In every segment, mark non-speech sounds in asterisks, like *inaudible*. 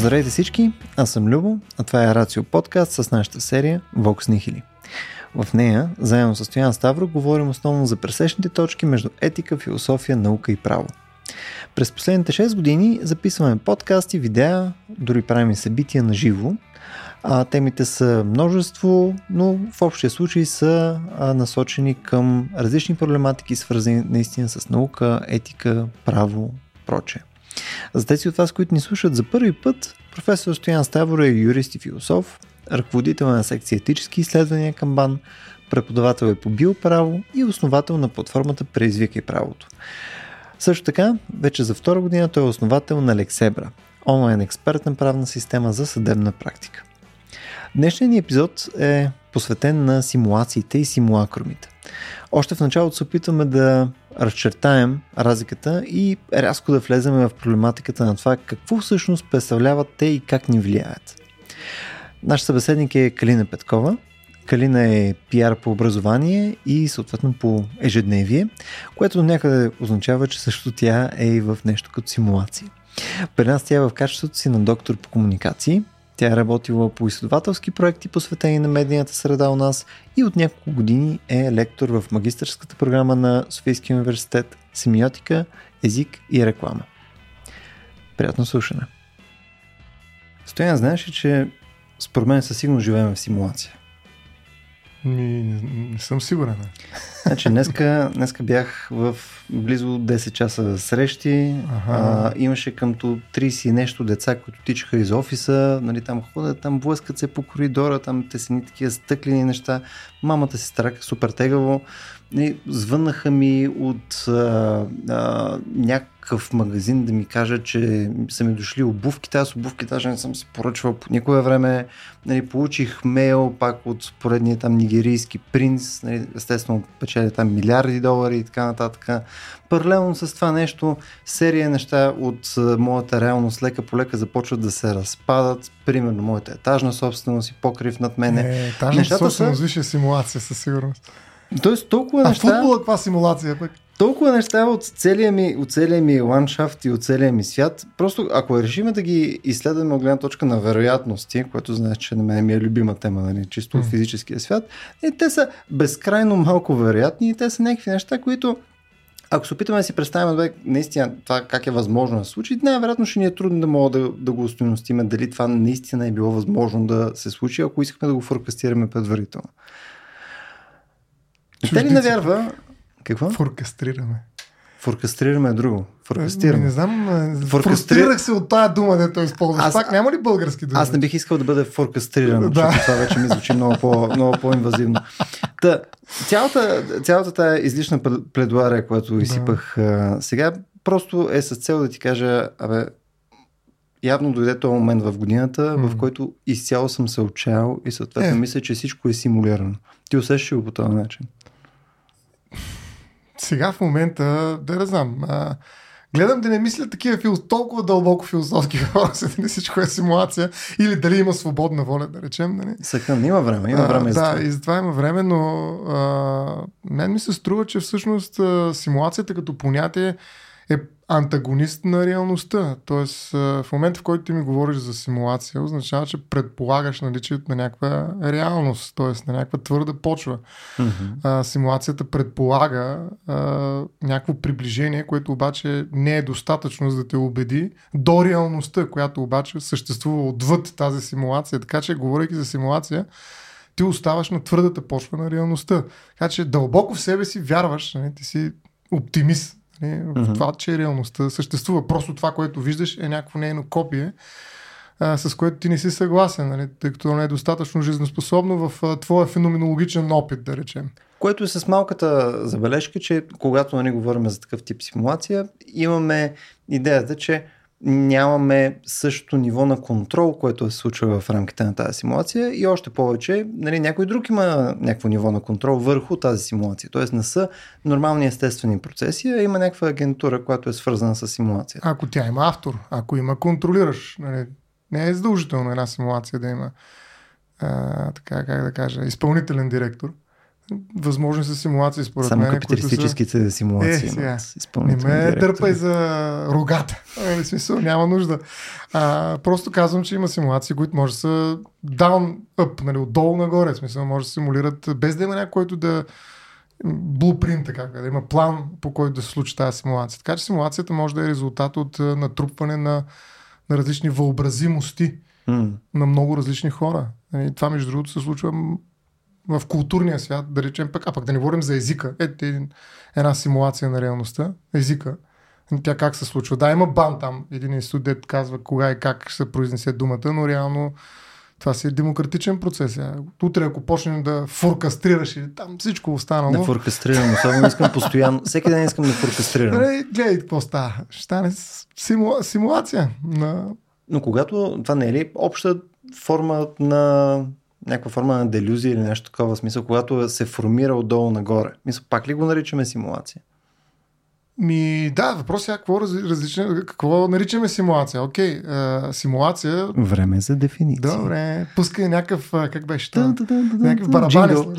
Здравейте всички, аз съм Любо, а това е Рацио подкаст с нашата серия Vox Nihili. В нея, заедно с Стоян Ставро, говорим основно за пресечните точки между етика, философия, наука и право. През последните 6 години записваме подкасти, видеа, дори правим събития на живо. А, темите са множество, но в общия случай са а, насочени към различни проблематики, свързани наистина с наука, етика, право, прочее. За тези от вас, които ни слушат за първи път, професор Стоян Ставро е юрист и философ, ръководител на секция етически изследвания към БАН, преподавател е по биоправо и основател на платформата Преизвикай правото. Също така, вече за втора година той е основател на Лексебра, онлайн експертна правна система за съдебна практика. Днешният ни епизод е посветен на симулациите и симулакрумите. Още в началото се опитваме да разчертаем разликата и рязко да влеземе в проблематиката на това какво всъщност представляват те и как ни влияят. Наш събеседник е Калина Петкова. Калина е пиар по образование и съответно по ежедневие, което някъде означава, че също тя е и в нещо като симулации. При нас тя е в качеството си на доктор по комуникации, тя е работила по изследователски проекти, посветени на медийната среда у нас и от няколко години е лектор в магистърската програма на Софийския университет Семиотика, език и реклама. Приятно слушане! Стоян, знаеш ли, че според мен със сигурност живеем в симулация? Ми, не, не съм сигурен. Значи, днеска, днеска бях в близо 10 часа срещи. А, имаше къмто 30 и нещо деца, които тичаха из офиса. Нали, там ходят, там блъскат се по коридора, там те са ни такива стъклени неща. Мамата се страка супер тегаво. И звъннаха ми от а, а, някакъв магазин да ми кажа, че са ми дошли обувките. Аз обувки даже не съм си поръчвал по никое време. Нали, получих мейл пак от поредния там нигерийски принц. Нали, естествено печели там милиарди долари и така нататък. Паралелно с това нещо, серия неща от моята реалност лека по лека започват да се разпадат. Примерно моята етажна собственост и покрив над мене. Е, етажна собственост, са... висша симулация със сигурност. Тоест толкова а неща... А футбола каква симулация пък? Толкова неща от целия, ми, от целия ми ландшафт и от целия ми свят. Просто ако решим да ги изследваме от гледна точка на вероятности, което знаеш, че на мен ми е любима тема, нали, чисто mm. физическия свят, и те са безкрайно малко вероятни и те са някакви неща, които ако се опитаме да си представим бе, наистина това как е възможно да се случи, най-вероятно ще ни е трудно да мога да, да го устойностиме дали това наистина е било възможно да се случи, ако искахме да го форкастираме предварително. Те ли навярва? Какво? Форкастрираме. Форкастрираме е друго. Форкастираме. Не знам, Форкастри... фрустрирах се от тая дума, да той използваш. Аз... Пак няма ли български думи? Аз не бих искал да бъде форкастриран, да. защото това вече ми звучи много, по, много по-инвазивно. Та, цялата, цялата тая излишна пледуария, която изсипах да. сега, просто е с цел да ти кажа, абе, явно дойде този момент в годината, mm. в който изцяло съм се отчаял и съответно е. мисля, че всичко е симулирано. Ти усещаш го по този начин? Сега в момента, да не знам, а, гледам да не мисля такива фил, толкова дълбоко философски *laughs* въпроси, дали всичко е симулация или дали има свободна воля, да речем. Нали? Съкън, има време, има време. А, за да, и затова има време, но а, мен ми се струва, че всъщност а, симулацията като понятие антагонист на реалността. Тоест, в момента, в който ти ми говориш за симулация, означава, че предполагаш наличието на някаква реалност, т.е. на някаква твърда почва. Mm-hmm. А, симулацията предполага а, някакво приближение, което обаче не е достатъчно за да те убеди до реалността, която обаче съществува отвъд тази симулация. Така че, говорейки за симулация, ти оставаш на твърдата почва на реалността. Така че дълбоко в себе си вярваш, не? Нали, ти си оптимист Нали, в mm-hmm. това, че реалността съществува. Просто това, което виждаш е някакво нейно копие, а, с което ти не си съгласен, нали, тъй като не е достатъчно жизнеспособно в а, твоя феноменологичен опит, да речем. Което е с малката забележка, че когато нали, говорим за такъв тип симулация, имаме идеята, че нямаме същото ниво на контрол, което се случва в рамките на тази симулация и още повече, нали, някой друг има някакво ниво на контрол върху тази симулация. Тоест не са нормални естествени процеси, а има някаква агентура, която е свързана с симулацията. Ако тя има автор, ако има контролираш, нали, не е задължително една симулация да има а, така, как да кажа, изпълнителен директор. Възможни са симулации според Само мен. капиталистическите са... симулации. Е, сега. Не ме дърпай за рогата. В смисъл, няма нужда. А, просто казвам, че има симулации, които може да са down, up, нали, отдолу нагоре. В смисъл, може да симулират без да има някой, който да блупринт, така, да има план по който да се случи тази симулация. Така че симулацията може да е резултат от натрупване на, на различни въобразимости mm. на много различни хора. И нали, това, между другото, се случва в културния свят, да речем пък, а пък да не говорим за езика. Ето една симулация на реалността, езика. Тя как се случва? Да, има бан там, един институт, дет казва кога и как ще се произнесе думата, но реално това си е демократичен процес. Утре, ако почнем да фуркастрираш или там всичко останало. Да фуркастрирам, особено искам постоянно. Всеки ден искам да фуркастрирам. Гледай, гледай какво става. Ще стане симула, симулация на... Но когато това не е ли обща форма на някаква форма на делюзия или нещо такова смисъл, когато се формира отдолу нагоре. Мисля, пак ли го наричаме симулация? Ми, да, въпрос е какво, различно, какво наричаме симулация. Окей, а, симулация... Време за дефиниция. Добре, пускай някакъв, как беше това? Да, да, да, някакъв барабан.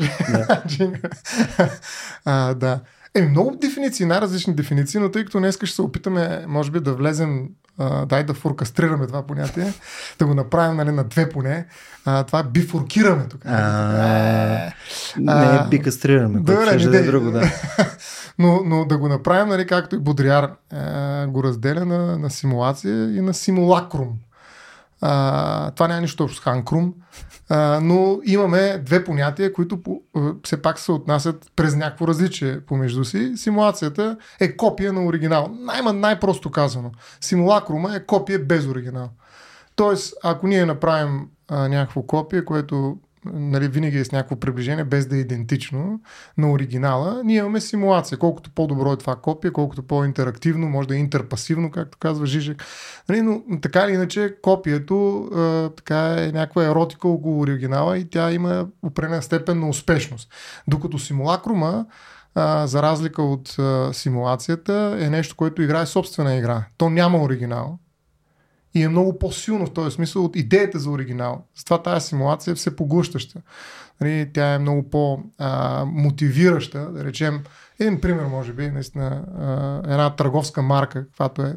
Да. *laughs* да. Е, много дефиниции, най-различни дефиниции, но тъй като днес ще се опитаме, може би, да влезем, а, дай да фуркастрираме това понятие, да го направим нали, на две поне. А, това бифуркираме тук. А, не, бикастрираме, Добре, ще да е друго, да. *laughs* но, но да го направим, нали, както и Бодриар а, го разделя на, на симулация и на симулакрум. А, това няма нищо общо с Ханкрум, а, но имаме две понятия, които по, все пак се отнасят през някакво различие помежду си. Симулацията е копия на оригинал. Най- най-просто казано. Симулакрума е копия без оригинал. Тоест, ако ние направим а, някакво копие, което нали, винаги е с някакво приближение, без да е идентично на оригинала, ние имаме симулация. Колкото по-добро е това копие, колкото по-интерактивно, може да е интерпасивно, както казва Жижек. Нали, но така или иначе, копието а, така е някаква еротика около оригинала и тя има определена степен на успешност. Докато симулакрума а, за разлика от а, симулацията, е нещо, което играе собствена игра. То няма оригинал и е много по-силно в този смисъл от идеята за оригинал. Затова тази симулация е все поглъщаща. Нали, тя е много по-мотивираща, да речем. Един пример, може би, наистина, една търговска марка, каквато е,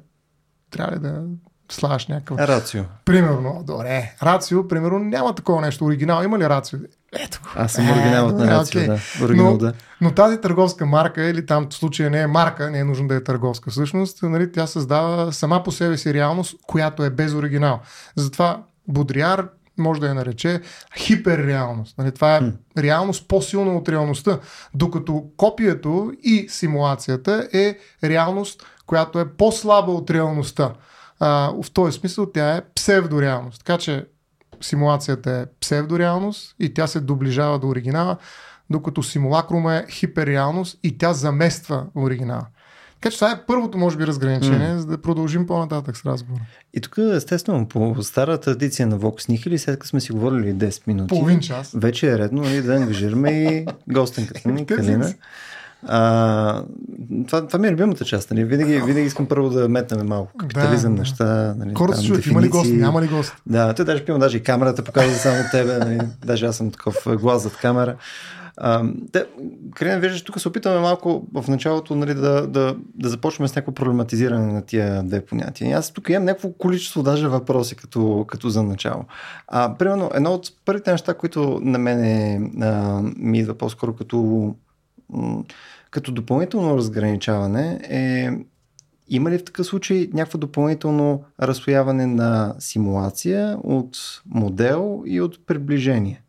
трябва ли да слагаш някакъв... Рацио. Примерно, добре. Рацио, примерно, няма такова нещо. Оригинал има ли рацио? Ето Аз съм оригинал от на рацио, okay. да. Оригинал, но, да. Но тази търговска марка, или там в случая не е марка, не е нужно да е търговска всъщност, нали, тя създава сама по себе си реалност, която е без оригинал. Затова Бодриар може да я нарече хиперреалност. Нали, това е hmm. реалност по-силна от реалността, докато копието и симулацията е реалност, която е по-слаба от реалността. А, в този смисъл тя е псевдореалност. Така че симулацията е псевдореалност и тя се доближава до оригинала, докато симулакрума е хиперреалност и тя замества оригинала. Така че това е първото, може би, разграничение, mm. за да продължим по-нататък с разговора. И тук, естествено, по стара традиция на Vox Nihili, след като сме си говорили 10 минути, Половин час. вече е редно нали, да ангажираме и гостенката ни, *laughs* Калина. А, това, това ми е любимата част. Нали? Винаги, винаги искам първо да метнем малко капитализъм, да, неща. Нали, Хората се чуят, има ли гост, няма ли гост? Да, те даже пивам, даже и камерата показва само тебе. Нали? Даже аз съм такъв глас зад камера. Те, Крина, виждаш, тук се опитаме малко в началото нали, да, да, да започваме с някакво проблематизиране на тия две понятия. И аз тук имам някакво количество даже въпроси като, като за начало. А, примерно, едно от първите неща, които на мене а, ми идва по-скоро като като допълнително разграничаване е има ли в такъв случай някакво допълнително разстояване на симулация от модел и от приближение?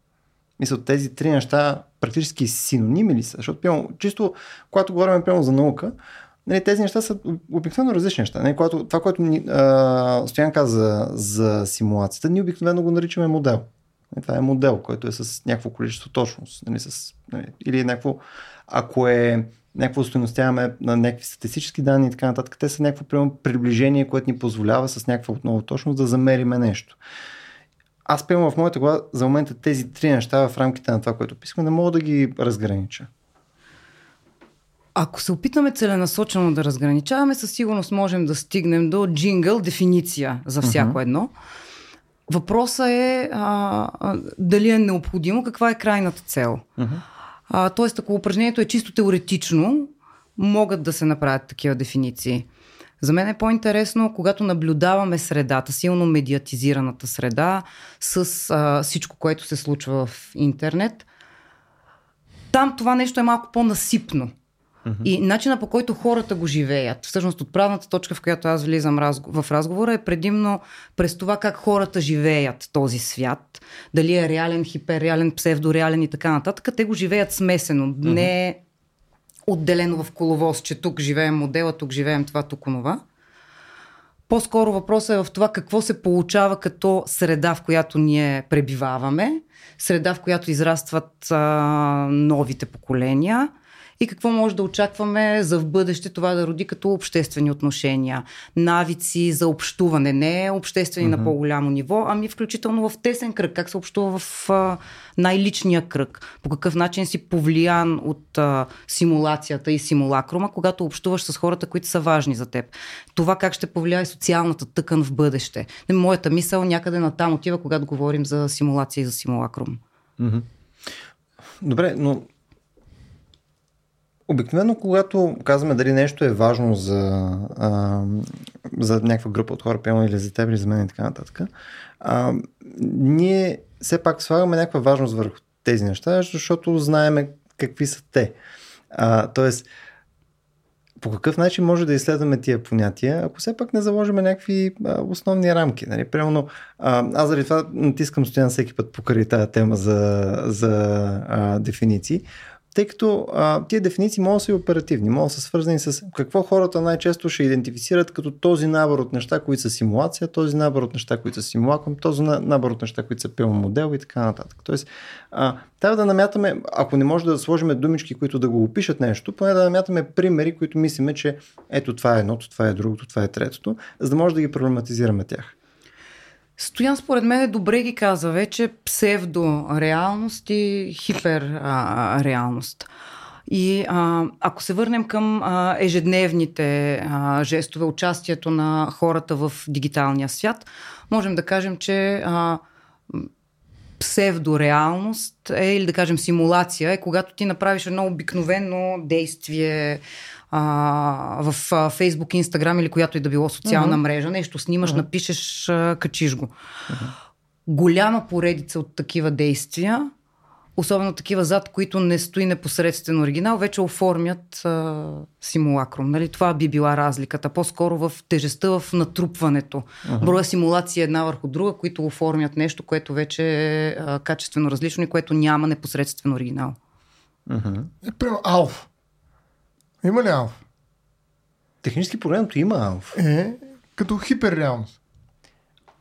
Мисля, тези три неща практически синоними ли са? Защото, пълно, чисто, когато говорим пълно за наука, нали, тези неща са обикновено различни неща. Нали, когато, това, което ни, а, Стоян каза за симулацията, ние обикновено го наричаме модел. Нали, това е модел, който е с някакво количество точност. Нали, с, нали, или някакво ако е някакво устойностяваме на някакви статистически данни и така нататък, те са някакво примерно, приближение, което ни позволява с някаква отново точност да замериме нещо. Аз приемам в моята глава за момента тези три неща в рамките на това, което писаме, не мога да ги разгранича. Ако се опитаме целенасочено да разграничаваме, със сигурност можем да стигнем до джингъл дефиниция за всяко uh-huh. едно. Въпросът е а, а, дали е необходимо, каква е крайната цел. Uh-huh. А, тоест, ако упражнението е чисто теоретично, могат да се направят такива дефиниции. За мен е по-интересно, когато наблюдаваме средата, силно медиатизираната среда, с а, всичко, което се случва в интернет. Там това нещо е малко по-насипно. И начина по който хората го живеят, всъщност отправната точка, в която аз влизам в разговора, е предимно през това как хората живеят този свят. Дали е реален, хиперреален, псевдореален и така нататък. Те го живеят смесено. Не е отделено в коловоз, че тук живеем модела, тук живеем това, тук онова. По-скоро въпросът е в това какво се получава като среда, в която ние пребиваваме, среда, в която израстват а, новите поколения – и какво може да очакваме за в бъдеще това да роди като обществени отношения, навици за общуване, не обществени mm-hmm. на по-голямо ниво, ами включително в тесен кръг, как се общува в а, най-личния кръг, по какъв начин си повлиян от а, симулацията и симулакрума, когато общуваш с хората, които са важни за теб. Това как ще повлияе социалната тъкан в бъдеще. Моята мисъл някъде на там отива, когато говорим за симулация и за симулакрум. Mm-hmm. Добре, но Обикновено, когато казваме дали нещо е важно за, а, за някаква група от хора, пълно или за теб, или за мен и така нататък, а, ние все пак слагаме някаква важност върху тези неща, защото знаеме какви са те. А, тоест, по какъв начин може да изследваме тия понятия, ако все пак не заложиме някакви а, основни рамки. Нали? Примерно, а, аз заради това натискам стоян всеки път покрай тази тема за, за а, дефиниции, тъй като а, тия дефиниции могат да са и оперативни, могат да са свързани с какво хората най-често ще идентифицират като този набор от неща, които са симулация, този набор от неща, които са симулакъм, този набор от неща, които са пилно модел и така нататък. Тоест, а, трябва да намятаме, ако не може да сложим думички, които да го опишат нещо, поне да намятаме примери, които мислиме, че ето това е едното, това е другото, това е третото, за да може да ги проблематизираме тях. Стоян според мен е добре ги каза вече псевдореалност и хиперреалност. И а, ако се върнем към а, ежедневните а, жестове, участието на хората в дигиталния свят, можем да кажем, че а, псевдореалност е, или да кажем симулация, е когато ти направиш едно обикновено действие, а, в а, Facebook, Instagram или която и да било социална uh-huh. мрежа, нещо снимаш, uh-huh. напишеш, а, качиш го. Uh-huh. Голяма поредица от такива действия, особено такива зад, които не стои непосредствен оригинал, вече оформят а, симулакрум. Нали? Това би била разликата. По-скоро в тежестта, в натрупването. Uh-huh. Броя симулации една върху друга, които оформят нещо, което вече е а, качествено различно и което няма непосредствен оригинал. Е, примерно Алф. Има ли алф? Технически погледното има алф. Е, като хиперреалност.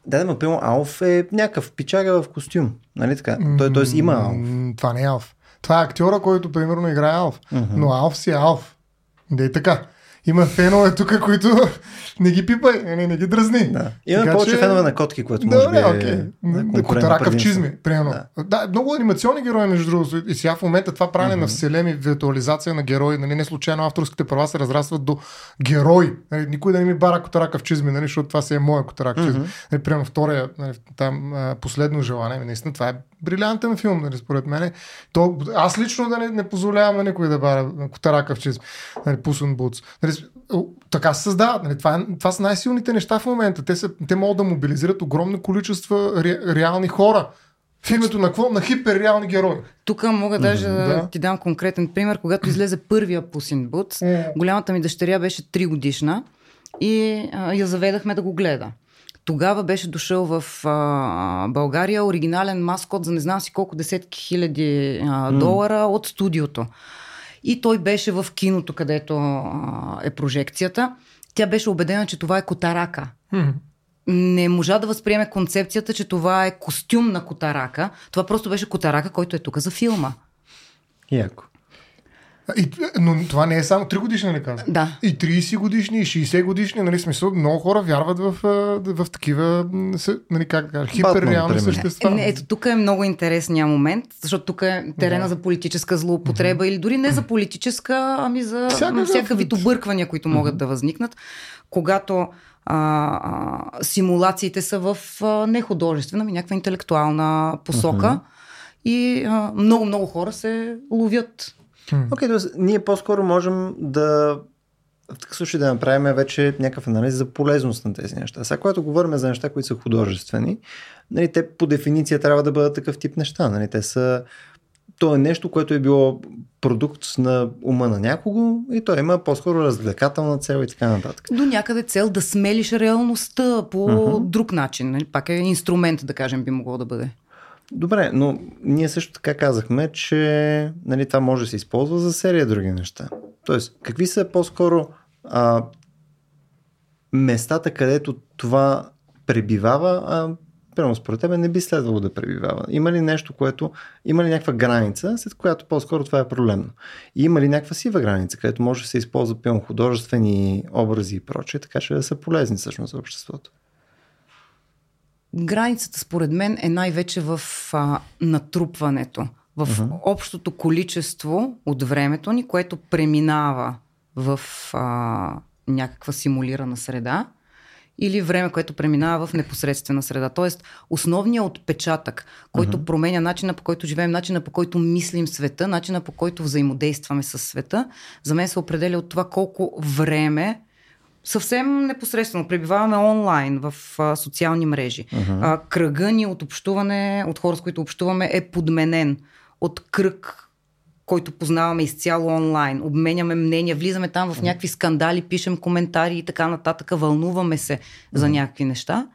Да, да, например, Алф е някакъв пичага в костюм. Нали така? Той, т.е. има Алф. Това не е Алф. Това е актьора, който примерно играе Алф. Uh-huh. Но Алф си е Алф. Да и така има фенове тук, които не ги пипай, не, не ги дразни. Да. Има така, повече че... фенове на котки, което може да, би okay. е Котарака в чизми, примерно. Да. да. много анимационни герои, между другото. И сега в момента това правене mm-hmm. на вселени, виртуализация на герои, нали, не случайно авторските права се разрастват до герои. Нали, никой да не ми бара Котарака в чизми, нали, защото това си е моя Котарака в чизми. Mm-hmm. Нали, примерно втория, нали, там последно желание, нали, наистина това е брилянтен филм, нали, според мен. То, аз лично да не, не позволявам на никой да бара Котарака в чизми. Нали, Пусун Буц. Нали, така се създават. Нали? Това, е, това са най-силните неща в момента. Те, са, те могат да мобилизират огромни количества ре, реални хора. В името на какво? На хиперреални герои. Тук мога даже mm-hmm, да ти дам конкретен пример. Когато излезе първия Пусин Буц, mm. голямата ми дъщеря беше 3 годишна и а, я заведахме да го гледа. Тогава беше дошъл в а, България оригинален маскот за не знам си колко десетки хиляди а, долара mm. от студиото. И той беше в киното, където а, е прожекцията. Тя беше убедена, че това е котарака. Mm-hmm. Не можа да възприеме концепцията, че това е костюм на котарака. Това просто беше котарака, който е тук за филма. Яко. И, но това не е само 3 годишни, не казвам. Да. И 30 годишни, и 60 годишни, нали, смисъл, много хора вярват в, в, в такива, нали, как кажа, хиперреални същества. Не, ето, тук е много интересния момент, защото тук е терена да. за политическа злоупотреба mm-hmm. или дори не за политическа, ами за всяка, всяка вид обърквания, които mm-hmm. могат да възникнат, когато а, а, симулациите са в а, нехудожествена, ами някаква интелектуална посока. Mm-hmm и а, много-много хора се ловят. Окей, okay, ние по-скоро можем да в такъв случай да направим вече някакъв анализ за полезност на тези неща. Сега, когато говорим за неща, които са художествени, нали, те по дефиниция трябва да бъдат такъв тип неща. Нали, те са то е нещо, което е било продукт на ума на някого и той има по-скоро развлекателна цел и така нататък. До някъде цел да смелиш реалността по uh-huh. друг начин. Нали? Пак е инструмент, да кажем, би могло да бъде. Добре, но ние също така казахме, че нали, това може да се използва за серия други неща. Тоест, какви са по-скоро а, местата, където това пребивава, а Примерно според тебе не би следвало да пребивава. Има ли нещо, което, има ли някаква граница, след която по-скоро това е проблемно? И има ли някаква сива граница, където може да се използва пълно художествени образи и прочее, така че да са полезни всъщност за обществото? Границата според мен е най-вече в а, натрупването, в uh-huh. общото количество от времето ни, което преминава в а, някаква симулирана среда или време, което преминава в непосредствена среда. Тоест, основният отпечатък, който uh-huh. променя начина по който живеем, начина по който мислим света, начина по който взаимодействаме с света, за мен се определя от това колко време съвсем непосредствено пребиваваме онлайн в а, социални мрежи. Uh-huh. А, кръга ни от общуване, от хора, с които общуваме, е подменен от кръг който познаваме изцяло онлайн, обменяме мнения, влизаме там в някакви скандали, пишем коментари и така нататък, вълнуваме се за някакви неща.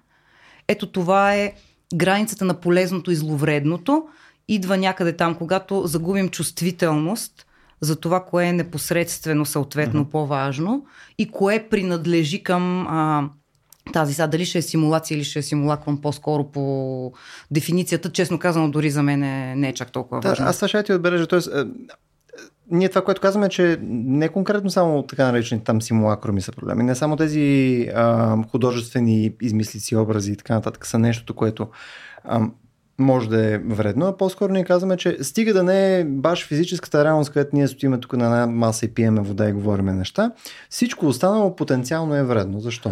Ето това е границата на полезното и зловредното. Идва някъде там, когато загубим чувствителност за това, кое е непосредствено, съответно, uh-huh. по-важно и кое принадлежи към а, тази сега, дали ще е симулация или ще е симулаквам по-скоро по дефиницията, честно казано, дори за мен е, не е чак толкова важно. Аз ще ти отбележа. Тоест, е, ние това, което казваме, че не конкретно само така наречени там симулакроми са проблеми, не само тези а, художествени измислици, образи и така нататък са нещото, което а, може да е вредно, а по-скоро ние казваме, че стига да не е баш физическата реалност, където ние стоиме тук на една маса и пиеме вода и говориме неща, всичко останало потенциално е вредно. Защо?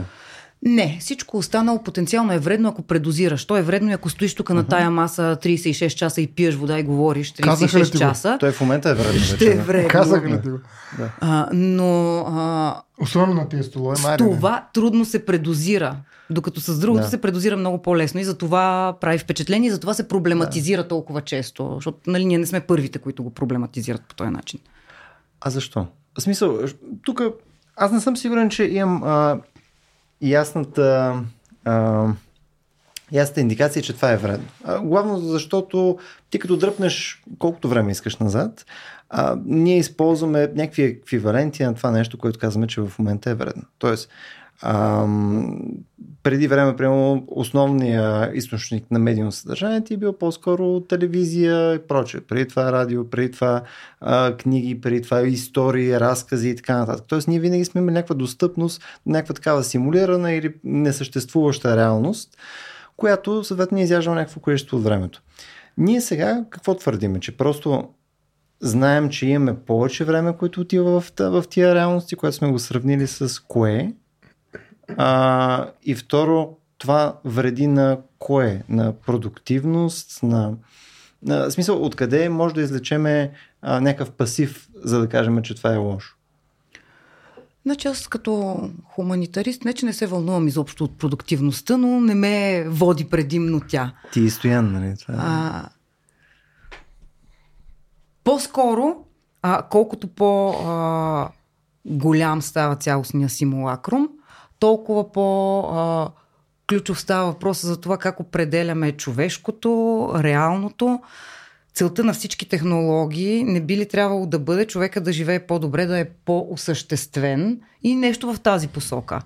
Не, всичко останало потенциално е вредно, ако предозираш. То е вредно и ако стоиш тук uh-huh. на тая маса 36 часа и пиеш вода и говориш 36 часа. Той в момента е вредно. Ще е вредно. Казаха ли ти го? Да. А, но... А, Особено на тези столове. С това трудно се предозира. Докато с другото да. се предозира много по-лесно и за това прави впечатление и за това се проблематизира да. толкова често. Защото нали, ние не сме първите, които го проблематизират по този начин. А защо? В смисъл, тук аз не съм сигурен, че имам а, ясната, а, ясната индикация, че това е вредно. А, главно защото ти като дръпнеш колкото време искаш назад, а, ние използваме някакви еквиваленти на това нещо, което казваме, че в момента е вредно. Тоест, Ам, преди време, примерно, основният източник на медийно съдържание ти е бил по-скоро телевизия и прочее. Преди това радио, преди това а, книги, преди това истории, разкази и така нататък. Тоест ние винаги сме имали някаква достъпност, някаква такава симулирана или несъществуваща реалност, която съответно ни изяжда някакво количество от времето. Ние сега какво твърдиме? Че просто знаем, че имаме повече време, което отива в, в тия реалности, което сме го сравнили с кое, а, и второ, това вреди на кое? На продуктивност, на, на смисъл, откъде може да излечеме а, някакъв пасив, за да кажем, че това е лошо? Значи аз като хуманитарист не, че не се вълнувам изобщо от продуктивността, но не ме води предимно тя. Ти и стоян, нали? Това... Е. А, по-скоро, а, колкото по а, голям става цялостния симулакрум, толкова по а, ключов става въпроса за това как определяме човешкото, реалното. Целта на всички технологии не би ли трябвало да бъде човека да живее по-добре, да е по-осъществен и нещо в тази посока.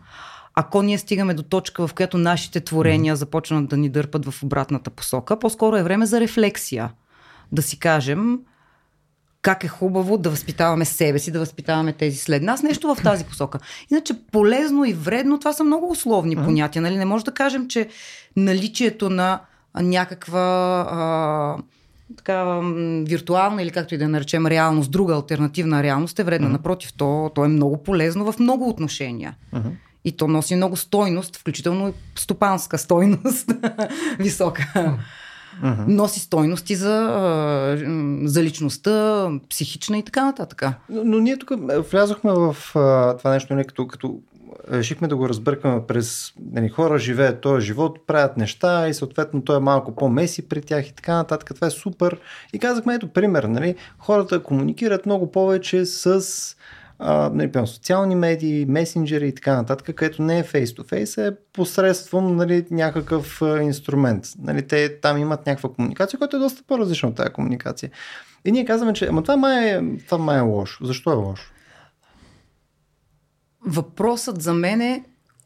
Ако ние стигаме до точка, в която нашите творения започнат да ни дърпат в обратната посока, по-скоро е време за рефлексия. Да си кажем, как е хубаво да възпитаваме себе си, да възпитаваме тези след нас. Нещо в тази посока. Иначе полезно и вредно, това са много условни mm-hmm. понятия. Нали? Не може да кажем, че наличието на някаква а, така, виртуална или както и да наречем реалност, друга альтернативна реалност е вредна. Mm-hmm. Напротив, то, то е много полезно в много отношения. Mm-hmm. И то носи много стойност, включително и стопанска стойност, *laughs* висока. Mm-hmm. носи стойности за, за личността, психична и така нататък. Но, но ние тук влязохме в а, това нещо, не, нали, като, като решихме да го разбъркаме през нали, хора живеят този живот, правят неща и съответно той е малко по-меси при тях и така нататък. Това е супер. И казахме, ето пример, нали, хората комуникират много повече с а, нали, социални медии, месенджери и така нататък, където не е face-to-face, е посредством нали, някакъв а, инструмент. Нали, те там имат някаква комуникация, която е доста по-различна от тази комуникация. И ние казваме, че ама това май е, това май е лошо. Защо е лошо? Въпросът за мен е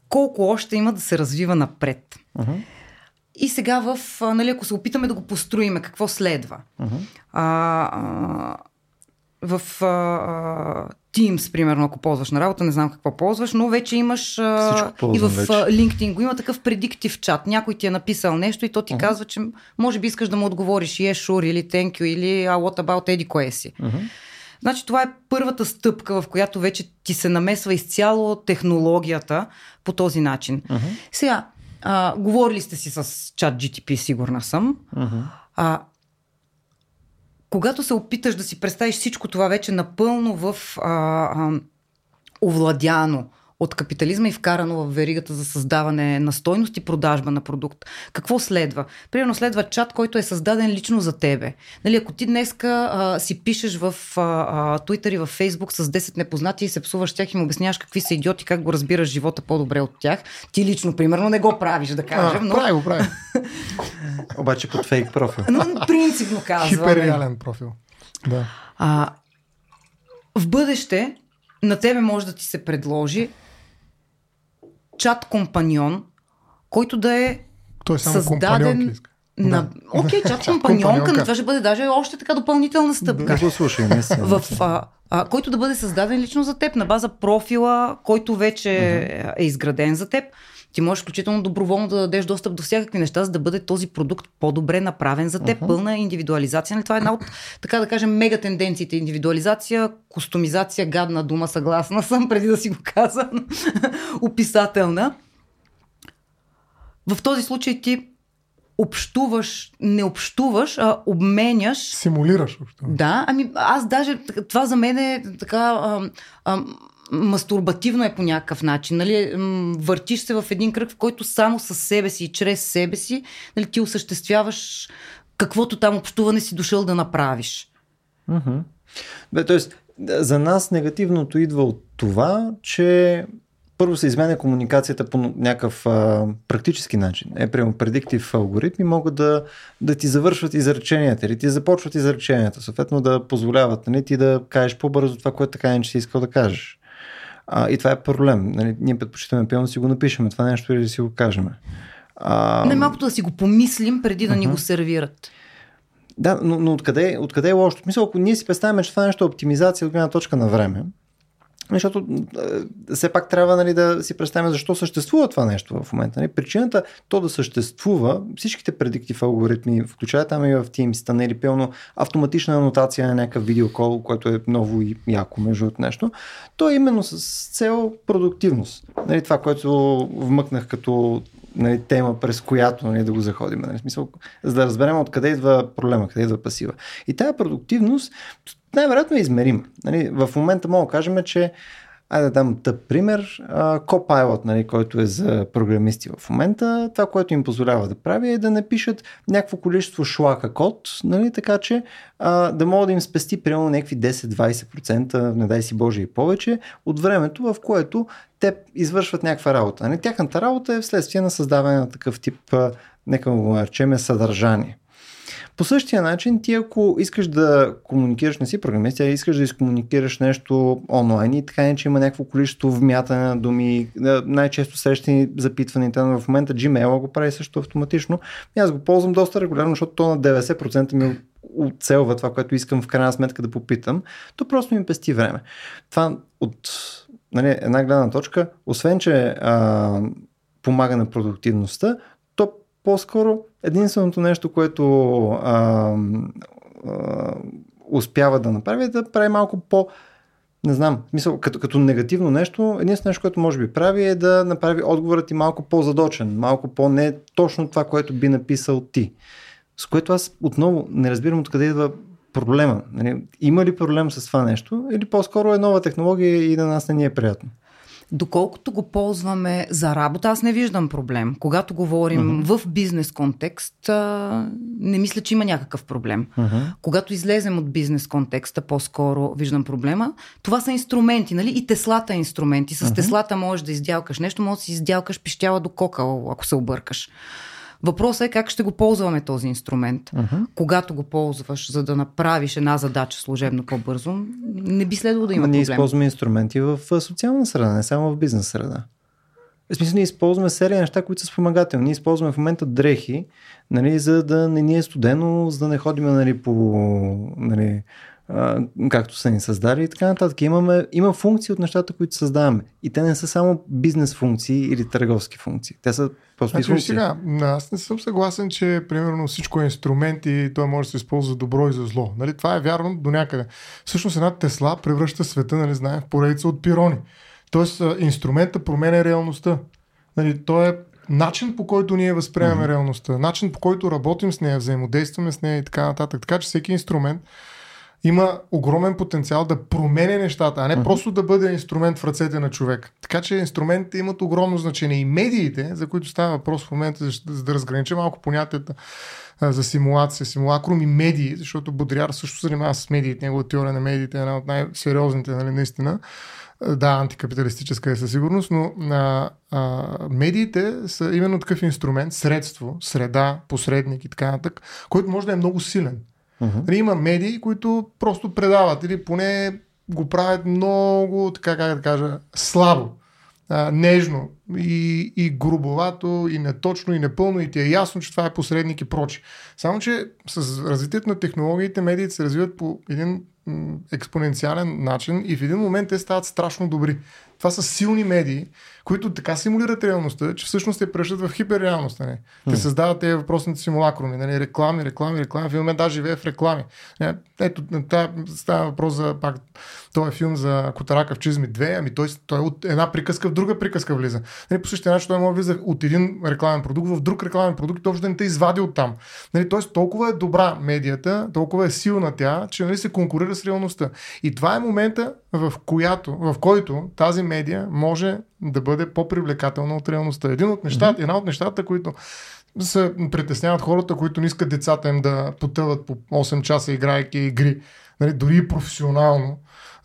колко още има да се развива напред. Uh-huh. И сега в, нали, ако се опитаме да го построиме, какво следва? Uh-huh. А, а, в а, Teams, примерно, ако ползваш на работа, не знам какво ползваш, но вече имаш а, и в вече. LinkedIn го има такъв предиктив чат. Някой ти е написал нещо и то ти uh-huh. казва, че може би искаш да му отговориш yes, sure или thank you или а, what about еди кое си. Uh-huh. Значи това е първата стъпка, в която вече ти се намесва изцяло технологията по този начин. Uh-huh. Сега, а, говорили сте си с чат GTP, сигурна съм. Uh-huh. А, когато се опиташ да си представиш всичко това вече напълно в а, а, овладяно от капитализма и вкарано в веригата за създаване на стойност и продажба на продукт. Какво следва? Примерно следва чат, който е създаден лично за тебе. Нали, ако ти днеска а, си пишеш в а, а, Twitter и в Facebook с 10 непознати и се псуваш тях и му обясняваш какви са идиоти, как го разбираш живота по-добре от тях, ти лично, примерно, не го правиш, да кажем. А, но... Прави го, прави. *laughs* Обаче под фейк профил. Но принципно казвам. Хиперреален профил. Да. А, в бъдеще на тебе може да ти се предложи чат компаньон, който да е Той е само създаден на... Окей, okay, чат *laughs* компаньонка, но това ще бъде даже още така допълнителна стъпка. Да го слушай, в, а, а, който да бъде създаден лично за теб, на база профила, който вече uh-huh. е изграден за теб. Ти можеш включително доброволно да дадеш достъп до всякакви неща, за да бъде този продукт по-добре направен за теб. Uh-huh. Пълна индивидуализация. Нали? Това е една от, така да кажем, мега тенденциите. Индивидуализация, кустомизация, гадна дума, съгласна съм, *laughs* преди да си го казвам. *laughs* Описателна. В този случай ти общуваш, не общуваш, а обменяш. Симулираш. Да, ами аз даже, това за мен е така а, а, мастурбативно е по някакъв начин. Нали? Въртиш се в един кръг, в който само със себе си и чрез себе си нали, ти осъществяваш каквото там общуване си дошъл да направиш. Mm-hmm. Бе, тоест, за нас негативното идва от това, че първо се изменя комуникацията по някакъв а, практически начин. Е, прямо предиктив алгоритми могат да, да ти завършват изреченията или ти започват изреченията, съответно да позволяват нали, ти да кажеш по-бързо това, което така не си искал да кажеш. А, и това е проблем. Нали, ние предпочитаме пилно да си го напишем това нещо или да си го кажем. А... Не малкото да си го помислим преди да uh-huh. ни го сервират. Да, но, но откъде, откъде е лошо? Мисля, ако ние си представяме, че това нещо е оптимизация от гледна точка на време, защото е, все пак трябва нали, да си представим защо съществува това нещо в момента. Нали. Причината то да съществува, всичките предиктив алгоритми, включая там и в Teams, нали, пълно автоматична анотация на някакъв видеокол, което е ново и яко между от нещо, то е именно с цел продуктивност. Нали, това, което вмъкнах като нали, тема, през която нали, да го заходим. Нали, смисъл, за да разберем откъде идва проблема, къде идва пасива. И тази продуктивност най-вероятно е измерима. Нали, в момента мога да кажем, че Айде да дам тъп пример. Copilot, нали, който е за програмисти в момента, това, което им позволява да прави е да напишат някакво количество шлака код, нали, така че а, да могат да им спести примерно някакви 10-20%, не дай си Боже и повече, от времето, в което те извършват някаква работа. Нали. Тяхната работа е вследствие на създаване на такъв тип, нека го наречем, съдържание. По същия начин, ти ако искаш да комуникираш, не си програмист, а искаш да изкомуникираш нещо онлайн и така не, че има някакво количество вмятане на думи, най-често срещани запитваните, в момента Gmail го прави също автоматично. И аз го ползвам доста регулярно, защото то на 90% ми оцелва това, което искам в крайна сметка да попитам, то просто ми пести време. Това от нали, една гледна точка, освен че а, помага на продуктивността, по-скоро единственото нещо, което а, а, успява да направи е да прави малко по- не знам, мисъл, като, като негативно нещо, единственото нещо, което може би прави е да направи отговорът ти малко по-задочен, малко по-не точно това, което би написал ти. С което аз отново не разбирам откъде идва проблема. Нали? Има ли проблем с това нещо или по-скоро е нова технология и на нас не ни е приятно? Доколкото го ползваме за работа, аз не виждам проблем. Когато говорим uh-huh. в бизнес контекст, а, не мисля, че има някакъв проблем. Uh-huh. Когато излезем от бизнес контекста, по-скоро виждам проблема. Това са инструменти, нали? И Теслата е инструменти. С uh-huh. Теслата можеш да издялкаш нещо, можеш да си издялкаш пищяла до кокъл, ако се объркаш. Въпросът е как ще го ползваме този инструмент. Uh-huh. Когато го ползваш, за да направиш една задача служебно по-бързо, не би следвало да има Но ние проблем. използваме инструменти в социална среда, не само в бизнес среда. В смисъл, ние използваме серия неща, които са спомагателни. Ние използваме в момента дрехи, нали, за да не ни е студено, за да не ходим нали, по нали, както са ни създали и така нататък. Имаме, има функции от нещата, които създаваме. И те не са само бизнес функции или търговски функции. Те са просто Значи, функции. сега, аз не съм съгласен, че примерно всичко е инструмент и той може да се използва за добро и за зло. Нали, това е вярно до някъде. Всъщност една Тесла превръща света, нали, знаем, в поредица от пирони. Тоест инструмента променя реалността. Нали, той е начин по който ние възприемаме mm-hmm. реалността, начин по който работим с нея, взаимодействаме с нея и така нататък. Така че всеки инструмент има огромен потенциал да променя нещата, а не uh-huh. просто да бъде инструмент в ръцете на човек. Така че инструментите имат огромно значение. И медиите, за които става въпрос в момента, за, да разгранича малко понятията за симулация, симулакрум и медии, защото Бодриар също се занимава с медиите, негова теория на медиите е една от най-сериозните, нали, наистина. Да, антикапиталистическа е със сигурност, но а, а, медиите са именно такъв инструмент, средство, среда, посредник и така нататък, който може да е много силен. Uh-huh. Има медии, които просто предават или поне го правят много, така как да кажа, слабо, а, нежно и, и грубовато, и неточно, и непълно, и ти е ясно, че това е посредник и прочи. Само, че с развитието на технологиите медиите се развиват по един експоненциален начин и в един момент те стават страшно добри. Това са силни медии, които така симулират реалността, че всъщност те превръщат в хиперреалност. Нали? Те създават тези въпросните симулакруми. Нали? Реклами, реклами, реклами. Филме даже живее в реклами. Ето, това става въпрос за пак този филм за Котарака в Чизми 2, ами той, той от една приказка в друга приказка влиза. Нали, по същия начин той може да влиза от един рекламен продукт в друг рекламен продукт и точно да не те извади от там. Нали, Тоест толкова е добра медията, толкова е силна тя, че нали, се конкурира с реалността. И това е момента, в, която, в който тази медия може да бъде по-привлекателна от реалността. Един от нещата, mm-hmm. Една от нещата, които се притесняват хората, които не искат децата им да потъват по 8 часа играйки игри, нали, дори и професионално,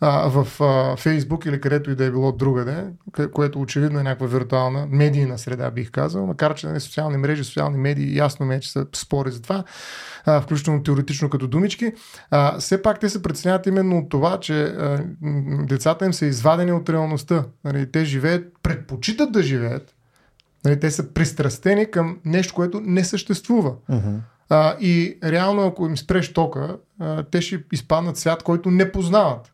а, в а, Фейсбук или където и да е било другаде, което очевидно е някаква виртуална медийна среда, бих казал, макар че нали, социални мрежи, социални медии, ясно ме, е, че са спори за това, а, включително теоретично като думички, а, все пак те се преценяват именно от това, че а, децата им са извадени от реалността. Нали, те живеят, предпочитат да живеят, нали, те са пристрастени към нещо, което не съществува. Uh-huh. А, и реално, ако им спреш тока, а, те ще изпаднат свят, който не познават.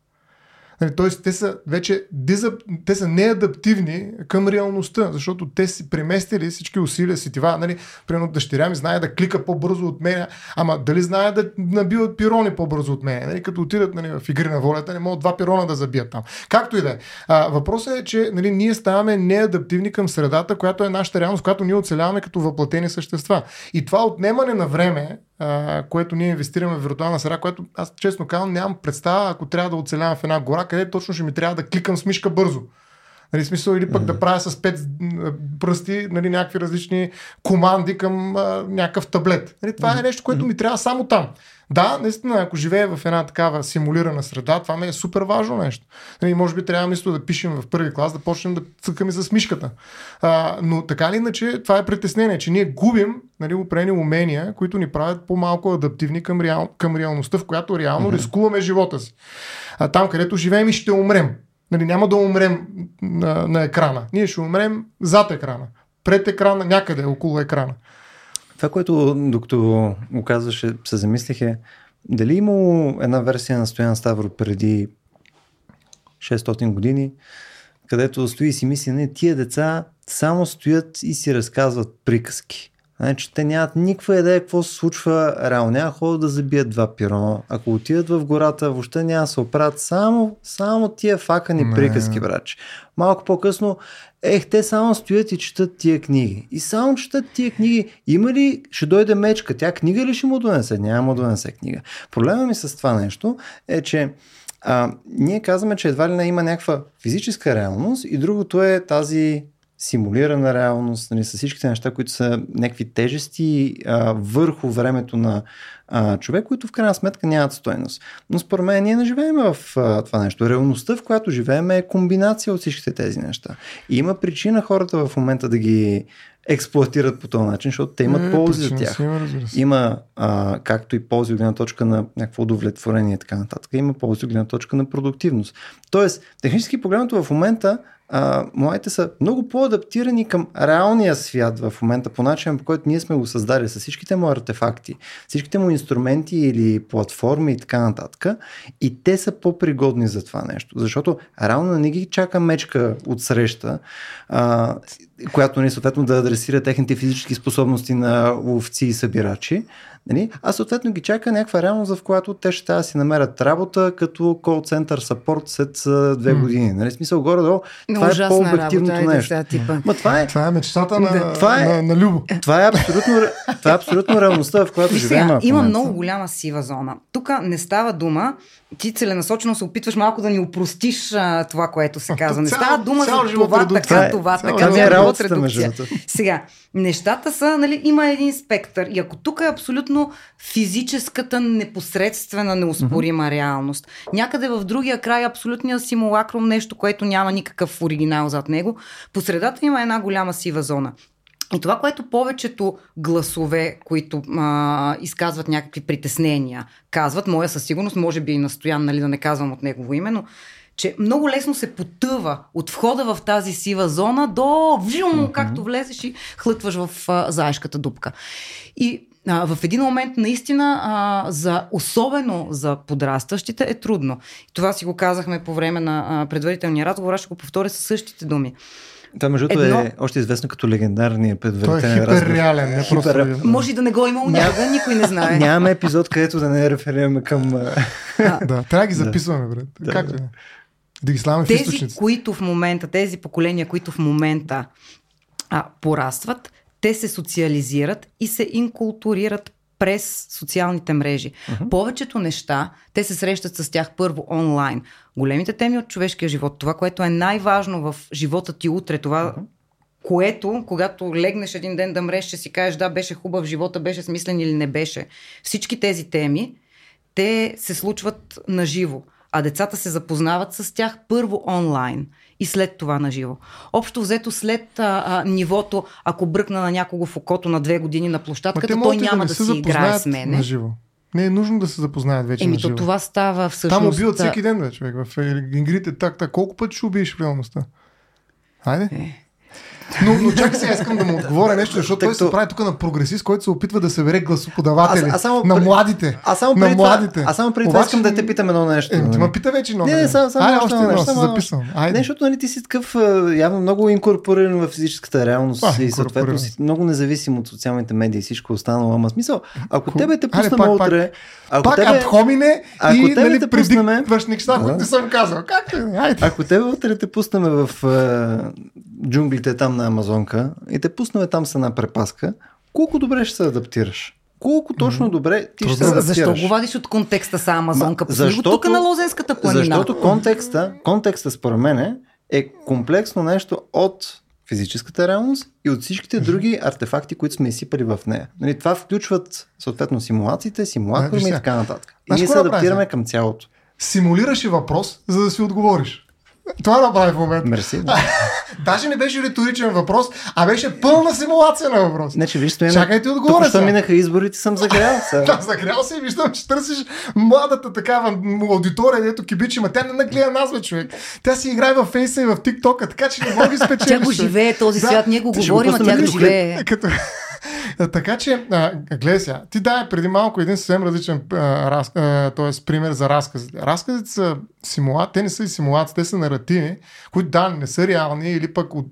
Нали, Тоест, те са вече дизап... те са неадаптивни към реалността, защото те си преместили всички усилия си. Това, нали, примерно дъщеря ми знае да клика по-бързо от мен, ама дали знае да набиват пирони по-бързо от мен. Нали, като отидат нали, в игри на волята, не могат два пирона да забият там. Както и да е. Въпросът е, че нали, ние ставаме неадаптивни към средата, която е нашата реалност, която ние оцеляваме като въплатени същества. И това отнемане на време а, което ние инвестираме в виртуална среда, което аз честно казвам нямам представа, ако трябва да оцелявам в една гора, къде точно ще ми трябва да кликам с мишка бързо. Нали, смисъл, или пък mm-hmm. да правя с пет пръсти нали, някакви различни команди към а, някакъв таблет. Нали, това mm-hmm. е нещо, което ми трябва само там. Да, наистина, ако живея в една такава симулирана среда, това ми е супер важно нещо. Нали, може би трябва мисля да пишем в първи клас, да почнем да цъкаме с мишката. А, но така или иначе, това е притеснение, че ние губим нали, определени умения, които ни правят по-малко адаптивни към, реал, към реалността, в която реално mm-hmm. рискуваме живота си. А, там, където живеем и ще умрем. Нали, няма да умрем на, на екрана. Ние ще умрем зад екрана, пред екрана, някъде около екрана. Това, което докато го казваше, се замислих е дали имало една версия на Стоян Ставро преди 600 години, където стои и си мисли, не, тия деца само стоят и си разказват приказки. Значи, те нямат никаква идея какво се случва реално. Няма ходят да забият два пиро. Ако отидат в гората, въобще няма да се оправят само, само тия факани Не. приказки, браче. Малко по-късно, ех, те само стоят и четат тия книги. И само четат тия книги. Има ли, ще дойде мечка, тя книга ли ще му донесе? Няма му донесе книга. Проблема ми с това нещо е, че а, ние казваме, че едва ли не има някаква физическа реалност и другото е тази симулирана реалност, нали, с всичките неща, които са някакви тежести а, върху времето на а, човек, които в крайна сметка нямат стойност. Но според мен ние не живеем в а, това нещо. Реалността, в която живеем е комбинация от всичките тези неща. И има причина хората в момента да ги експлуатират по този начин, защото те имат Е, ползи за тях. Има а, както и ползи от гледна точка на някакво удовлетворение и така нататък. Има ползи от гледна точка на продуктивност. Тоест, технически погледнато в момента а, младите са много по-адаптирани към реалния свят в момента по начин, по който ние сме го създали с всичките му артефакти, всичките му инструменти или платформи и така нататък. И те са по-пригодни за това нещо. Защото реално не ги чака мечка от среща, която ни съответно да адресира техните физически способности на ловци и събирачи. Нали? А съответно ги чака някаква реалност, в която те ще трябва да си намерят работа като кол център сапорт след две години. Нали? Смисъл горе-долу, това е по-обективното работа, нещо. сега типа. Ма това е, Това е мечтата на, Да. Това е- на, на Любо. това е абсолютно, това е абсолютно реалността, в която живеем. има момента. много голяма сива зона. Тук не става дума, ти целенасочено се опитваш малко да ни упростиш а, това, което се казва. Не става дума за това, редукция. така, Това е- така, Това е работата, между редукция. другото. Сега, нещата са, нали, има един спектър. И ако тук е абсолютно физическата, непосредствена, неоспорима реалност, някъде в другия край абсолютния симулакрум, нещо, което няма никакъв оригинал зад него, по средата има една голяма сива зона. И това, което повечето гласове, които а, изказват някакви притеснения, казват, моя със сигурност, може би и настоян, нали, да не казвам от негово име, но че много лесно се потъва от входа в тази сива зона до вжум, mm-hmm. както влезеш и хлътваш в а, заешката дупка. И а, в един момент наистина, а, за, особено за подрастващите, е трудно. И това си го казахме по време на а, предварителния разговор, аз ще го повторя със същите думи. Това между другото Едно- е още известно като легендарния Той е предварителен хиперреален, не просто... Хипер- Може и да не го е имало някога, никой не знае. Нямаме епизод, където да не реферираме към... а, Да, трябва да ги записваме, брат. Да, Как да. да? Да ги слагаме в Тези, източници. които в момента, тези поколения, които в момента а, порастват, те се социализират и се инкултурират през социалните мрежи. Uh-huh. Повечето неща, те се срещат с тях първо онлайн. Големите теми от човешкия живот, това, което е най-важно в живота ти утре, това, uh-huh. което, когато легнеш един ден да мреш, ще си кажеш, да, беше хубав живота, беше смислен или не беше. Всички тези теми, те се случват наживо, а децата се запознават с тях първо онлайн и след това наживо. Общо взето след а, а, нивото, ако бръкна на някого в окото на две години на площадката, той няма да, се си играе с мене. на живо. Не е нужно да се запознаят вече Еми, на живо. то това става всъщност... Там убиват всеки ден, човек. В игрите так, так. Колко пъти ще убиеш в реалността? Хайде. Е. Но, но чакай сега, искам да му *laughs* отговоря нещо, защото той се прави тук на прогресист, който се опитва да събере гласоподаватели Аз- аз само на младите. Аз само на преди това, младите. аз само преди това искам да те питам едно нещо. Е, ти нали? ме пита вече номер. Не, не, само, само Айде, още едно нещо, само- записвам. Не, Айде. защото нали, ти си такъв а, явно много инкорпориран в физическата реалност А, и съответно си много независим от социалните медии и всичко останало. Ама смисъл, ако тебе те пуснем утре, ако Пак тебе, ад хомине ако и нали, те пуснеме- предикваш неща, които не съм казал. Как? Айде. ако тебе утре те пуснем в а, джунглите там на Амазонка и те пуснем там с една препаска, колко добре ще се адаптираш? Колко точно добре ти ще се Трудно. адаптираш? Защо го вадиш от контекста са Амазонка? Ма, защото- тук на Лозенската планина. Защото контекста, контекста според мен е комплексно нещо от физическата реалност и от всичките други артефакти, които сме изсипали в нея. Нали, това включват съответно симулациите, симулакруми виж и така нататък. И ние се адаптираме към цялото. Симулираш и въпрос, за да си отговориш. Това направи в момента. Мерси. Даже не беше риторичен въпрос, а беше пълна симулация на въпрос. Не, че виж, стоя Чакай ти отговоря Току-що сега. минаха изборите, съм загрял. *laughs* Да, загрял се и виждам, че търсиш младата такава аудитория, дето кибичи, ма тя не нагледа нас, бе, човек. Тя си играе във фейса и в тиктока, така че не мога да спечелиш. Тя го живее този Да, свят, ние го говорим, а тя го като живее. Като... така че, а, гледай сега, ти дай преди малко един съвсем различен а, раз, а, пример за разказите. Разказите са симулации, те не са и симулации, те са наративи, които да, не са реални или пък от,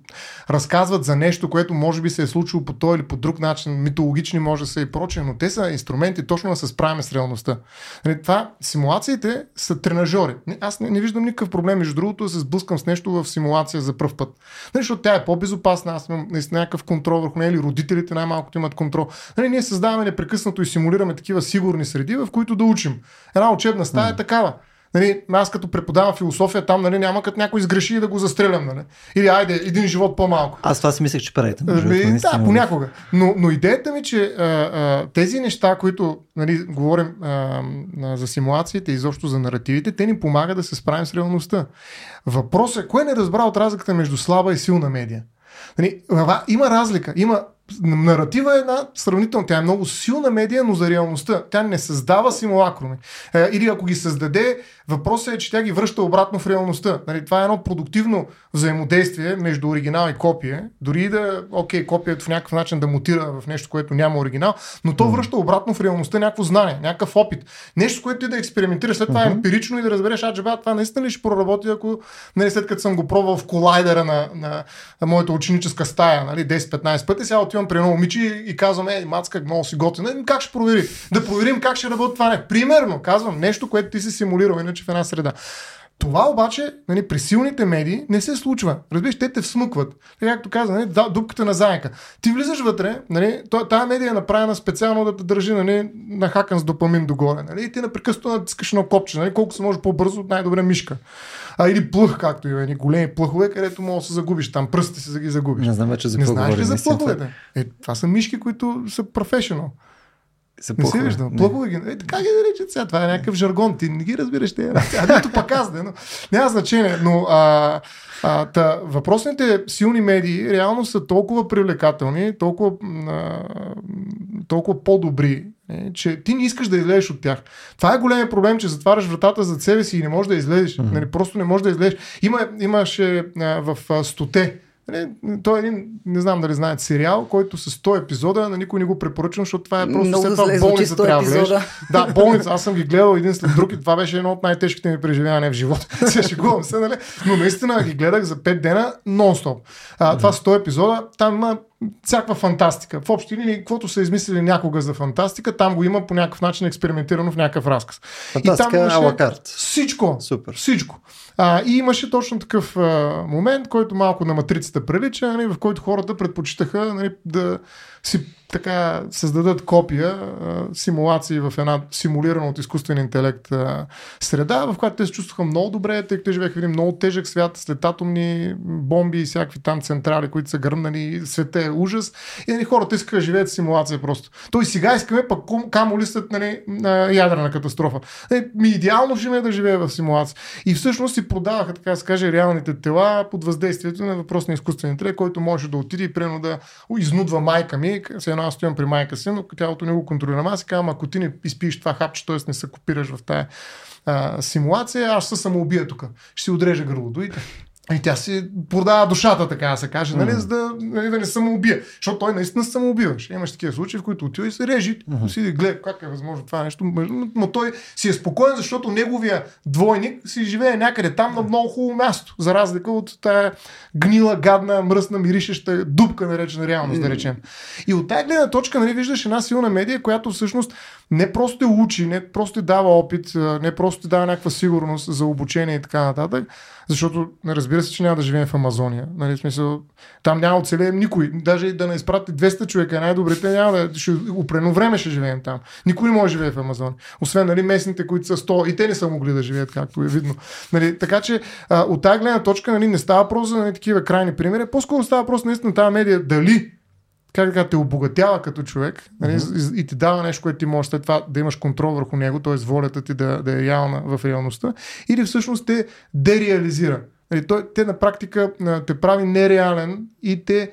разказват за нещо, което може би се е случило по този или по друг начин, митологични може да са и прочее, но те са инструменти точно да се справяме с реалността. Нали, това, симулациите са тренажери. Аз не, не виждам никакъв проблем, между другото, да се сблъскам с нещо в симулация за първ път. Нали, защото тя е по-безопасна, аз имам наистина някакъв контрол върху нея, или родителите най-малкото имат контрол. Нали, ние създаваме непрекъснато и симулираме такива сигурни среди, в които да учим. Една учебна стая е такава. Нали, аз като преподавам философия, там нали, няма като някой сгреши и да го застрелям. Нали. Или айде, един живот по-малко. Аз това си мислех, че правите. Ами, да, понякога. Но, но идеята ми, че а, а, тези неща, които нали, говорим а, а, за симулациите и изобщо за наративите, те ни помагат да се справим с реалността. Въпросът е, кое не разбра от разликата между слаба и силна медия? Нали, има разлика. Има Наратива е една сравнително, тя е много силна медия, но за реалността. Тя не създава симулакроми. Е, или ако ги създаде, въпросът е, че тя ги връща обратно в реалността. Нали, това е едно продуктивно взаимодействие между оригинал и копие. Дори да, окей, копието в някакъв начин да мутира в нещо, което няма оригинал, но то връща обратно в реалността някакво знание, някакъв опит. Нещо, което ти да експериментираш, след това uh-huh. емпирично и да разбереш, а, джеба, това наистина ли ще проработи, ако нали, след като съм го пробвал в колайдера на, на, на моята ученическа стая, нали, 10-15 пъти, сега отивам при едно момиче и казвам, ей, мацка, много си готина. Ами, как ще провери? Да проверим как ще работи това. Не. Примерно, казвам нещо, което ти си симулирал иначе в една среда. Това обаче нали, при силните медии не се случва. Разбираш, те те всмукват. Така както каза, нали, дупката на заека. Ти влизаш вътре, нали, тази медия е направена специално да те държи нали, нахакан с допамин догоре. Нали, и ти непрекъснато натискаш едно копче, нали, колко се може по-бързо, най-добре мишка. А или плъх, както и големи плъхове, където може да се загубиш. Там пръстите си да ги загубиш. Не знам вече за Не знаеш ли за плъховете? Е, това са мишки, които са професионал. За не си виждал. Плъхове ги. Е, така ги наричат сега. Това е някакъв жаргон. Ти не ги разбираш. Те. А нито пък аз, не, но, няма значение. Но а, а, та, въпросните силни медии реално са толкова привлекателни, толкова, а, толкова по-добри, е, че ти не искаш да излезеш от тях. Това е големия проблем, че затваряш вратата зад себе си и не можеш да излезеш. Mm-hmm. Нали, просто не можеш да излезеш. Има, имаше а, в а, стоте Нали, той е един, не знам дали знаете, сериал, който с 100 епизода, на никой не го препоръчвам, защото това е просто след това болница трябва да. Да, болница, аз съм ги гледал един след друг и това беше едно от най-тежките ми преживявания в живота. *laughs* Се шегувам се, нали? Но наистина ги гледах за 5 дена нон-стоп. А, това 100 епизода, там има всякаква фантастика. В общи линии, каквото са измислили някога за фантастика, там го има по някакъв начин експериментирано в някакъв разказ. Фантастика и там имаше Всичко. Супер. Всичко. А, и имаше точно такъв а, момент, който малко на матрицата прилича, нали, в който хората предпочитаха нали, да си така създадат копия, симулации в една симулирана от изкуствен интелект среда, в която те се чувстваха много добре, тъй като живееха в един много тежък свят след атомни бомби и всякакви там централи, които са гръмнали, света е ужас. И нали, хората искаха да живеят симулация просто. Той сега искаме пък камо ли след нали, ядрена катастрофа. Нали, ми идеално ще ме да живее в симулация. И всъщност си продаваха, така да каже, реалните тела под въздействието на въпрос на изкуствен интелект, който може да отиде и прено да изнудва майка ми. Се едно аз стоям при майка си, но тялото не го контролира. Аз си казвам, ако ти не изпиеш това хапче, т.е. не се копираш в тая а, симулация, аз се самоубия тук. Ще си отрежа гърлото. И и тя си продава душата, така да се каже, нали, mm-hmm. за да, нали, да не самоубие. Защото той наистина се самоубиваш. Имаш такива случаи, в които отива и се режи. Mm-hmm. Си гледа как е възможно това нещо. Но той си е спокоен, защото неговия двойник си живее някъде там на много хубаво място. За разлика от тая гнила, гадна, мръсна, миришеща дупка, наречена реалност, mm-hmm. да речем. И от тази гледна точка нали, виждаш една силна медия, която всъщност не просто те учи, не просто ти дава опит, не просто ти дава някаква сигурност за обучение и така нататък, защото разбира се, че няма да живеем в Амазония. Нали, смисъл, там няма оцелеем никой. Даже да не изпрати 200 човека, най-добрите няма да. Ще, упрено време ще живеем там. Никой не може да живее в Амазония. Освен нали, местните, които са 100, и те не са могли да живеят, както е видно. Нали, така че а, от тази гледна точка нали, не става просто за нали, такива крайни примери. По-скоро става просто наистина тази медия дали как така те обогатява като човек нали, mm-hmm. и, и ти дава нещо, което ти можеш след това да имаш контрол върху него, т.е. волята ти да, да е реална в реалността, или всъщност те дереализира. Нали, той, те на практика те прави нереален и те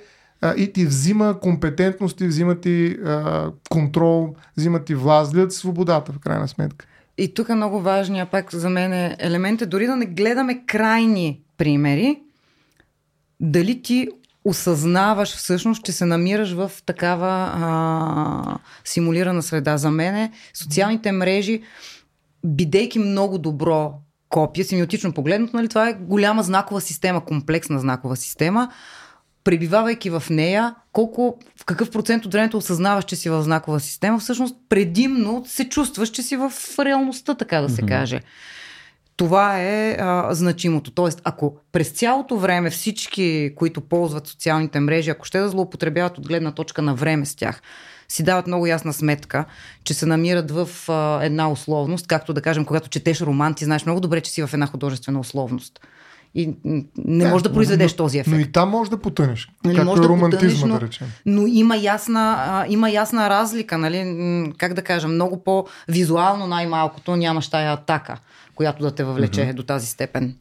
и ти взима компетентност, и взима ти а, контрол, взима ти власт, свободата в крайна сметка. И тук е много важния пак за мен е елемент е дори да не гледаме крайни примери, дали ти осъзнаваш всъщност, че се намираш в такава а, симулирана среда. За мене социалните мрежи, бидейки много добро копия, семиотично погледнато, нали, това е голяма знакова система, комплексна знакова система. Пребивавайки в нея, колко, в какъв процент от времето осъзнаваш, че си в знакова система, всъщност предимно се чувстваш, че си в реалността, така да се mm-hmm. каже. Това е а, значимото. Тоест, ако през цялото време всички, които ползват социалните мрежи, ако ще да злоупотребяват от гледна точка на време с тях, си дават много ясна сметка, че се намират в а, една условност, както да кажем, когато четеш роман, ти знаеш много добре, че си в една художествена условност. И не да, можеш да произведеш но, този ефект. Но и там можеш да потънеш. Нали, както може е романтизма, да, но, да речем. Но има ясна, а, има ясна разлика, нали? Как да кажа, много по-визуално най-малкото нямаш тая атака, която да те въвлече mm-hmm. до тази степен.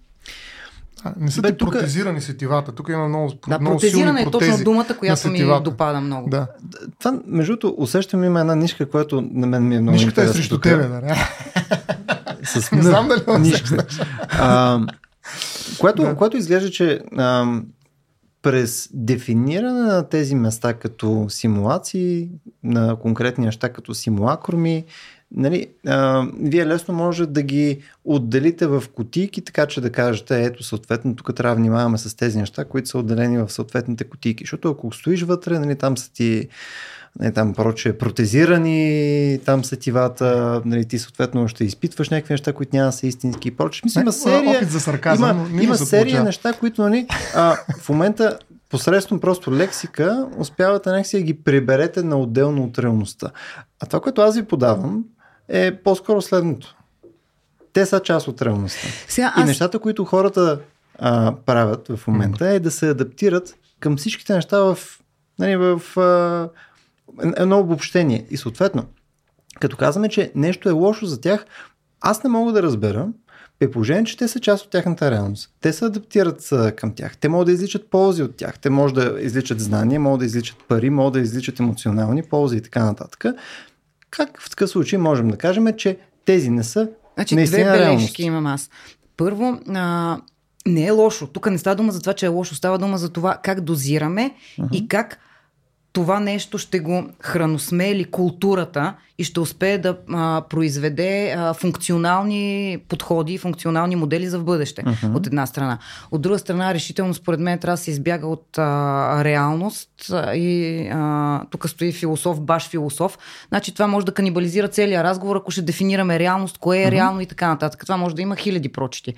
А, не са Бе, ти тук... протезирани сетивата. Тук има много, да, много протезиране е точно думата, която ми допада много. Да. Това, между другото, усещам има една нишка, която на мен ми е много Нишката е срещу тук. тебе, да. *laughs* С не знам дали нишката. А, което, да. което изглежда, че а, през дефиниране на тези места като симулации, на конкретни неща като симулакруми, нали, а, вие лесно може да ги отделите в кутийки, така че да кажете, ето съответно тук трябва да внимаваме с тези неща, които са отделени в съответните кутийки. Защото ако стоиш вътре, нали, там са ти нали, там проче протезирани, там са тивата, нали, ти съответно ще изпитваш някакви неща, които няма са истински и проче. Мисля, има серия, опит за сарказъм, има, има серия неща, които нали, а, в момента посредством просто лексика успявате някакси да ги приберете на отделно от реалността. А това, което аз ви подавам, е по-скоро следното. Те са част от реалността. Сега, аз... И нещата, които хората а, правят в момента е да се адаптират към всичките неща в, нали, в а, едно обобщение. И съответно, като казваме, че нещо е лошо за тях, аз не мога да разбера, при положение, че те са част от тяхната реалност. Те се адаптират към тях. Те могат да изличат ползи от тях. Те могат да изличат знания, могат да изличат пари, могат да изличат емоционални ползи и така нататък. Как в такъв случай можем да кажем, че тези не са Значи две бележки реалност. имам аз. Първо, а, не е лошо. Тук не става дума за това, че е лошо. Става дума за това как дозираме uh-huh. и как това нещо ще го храносмели културата и ще успее да а, произведе а, функционални подходи, функционални модели за в бъдеще, uh-huh. от една страна. От друга страна, решително според мен трябва да се избяга от а, реалност и а, тук стои философ, баш философ. Значи това може да канибализира целия разговор, ако ще дефинираме реалност, кое е uh-huh. реално и така нататък. Това може да има хиляди прочити.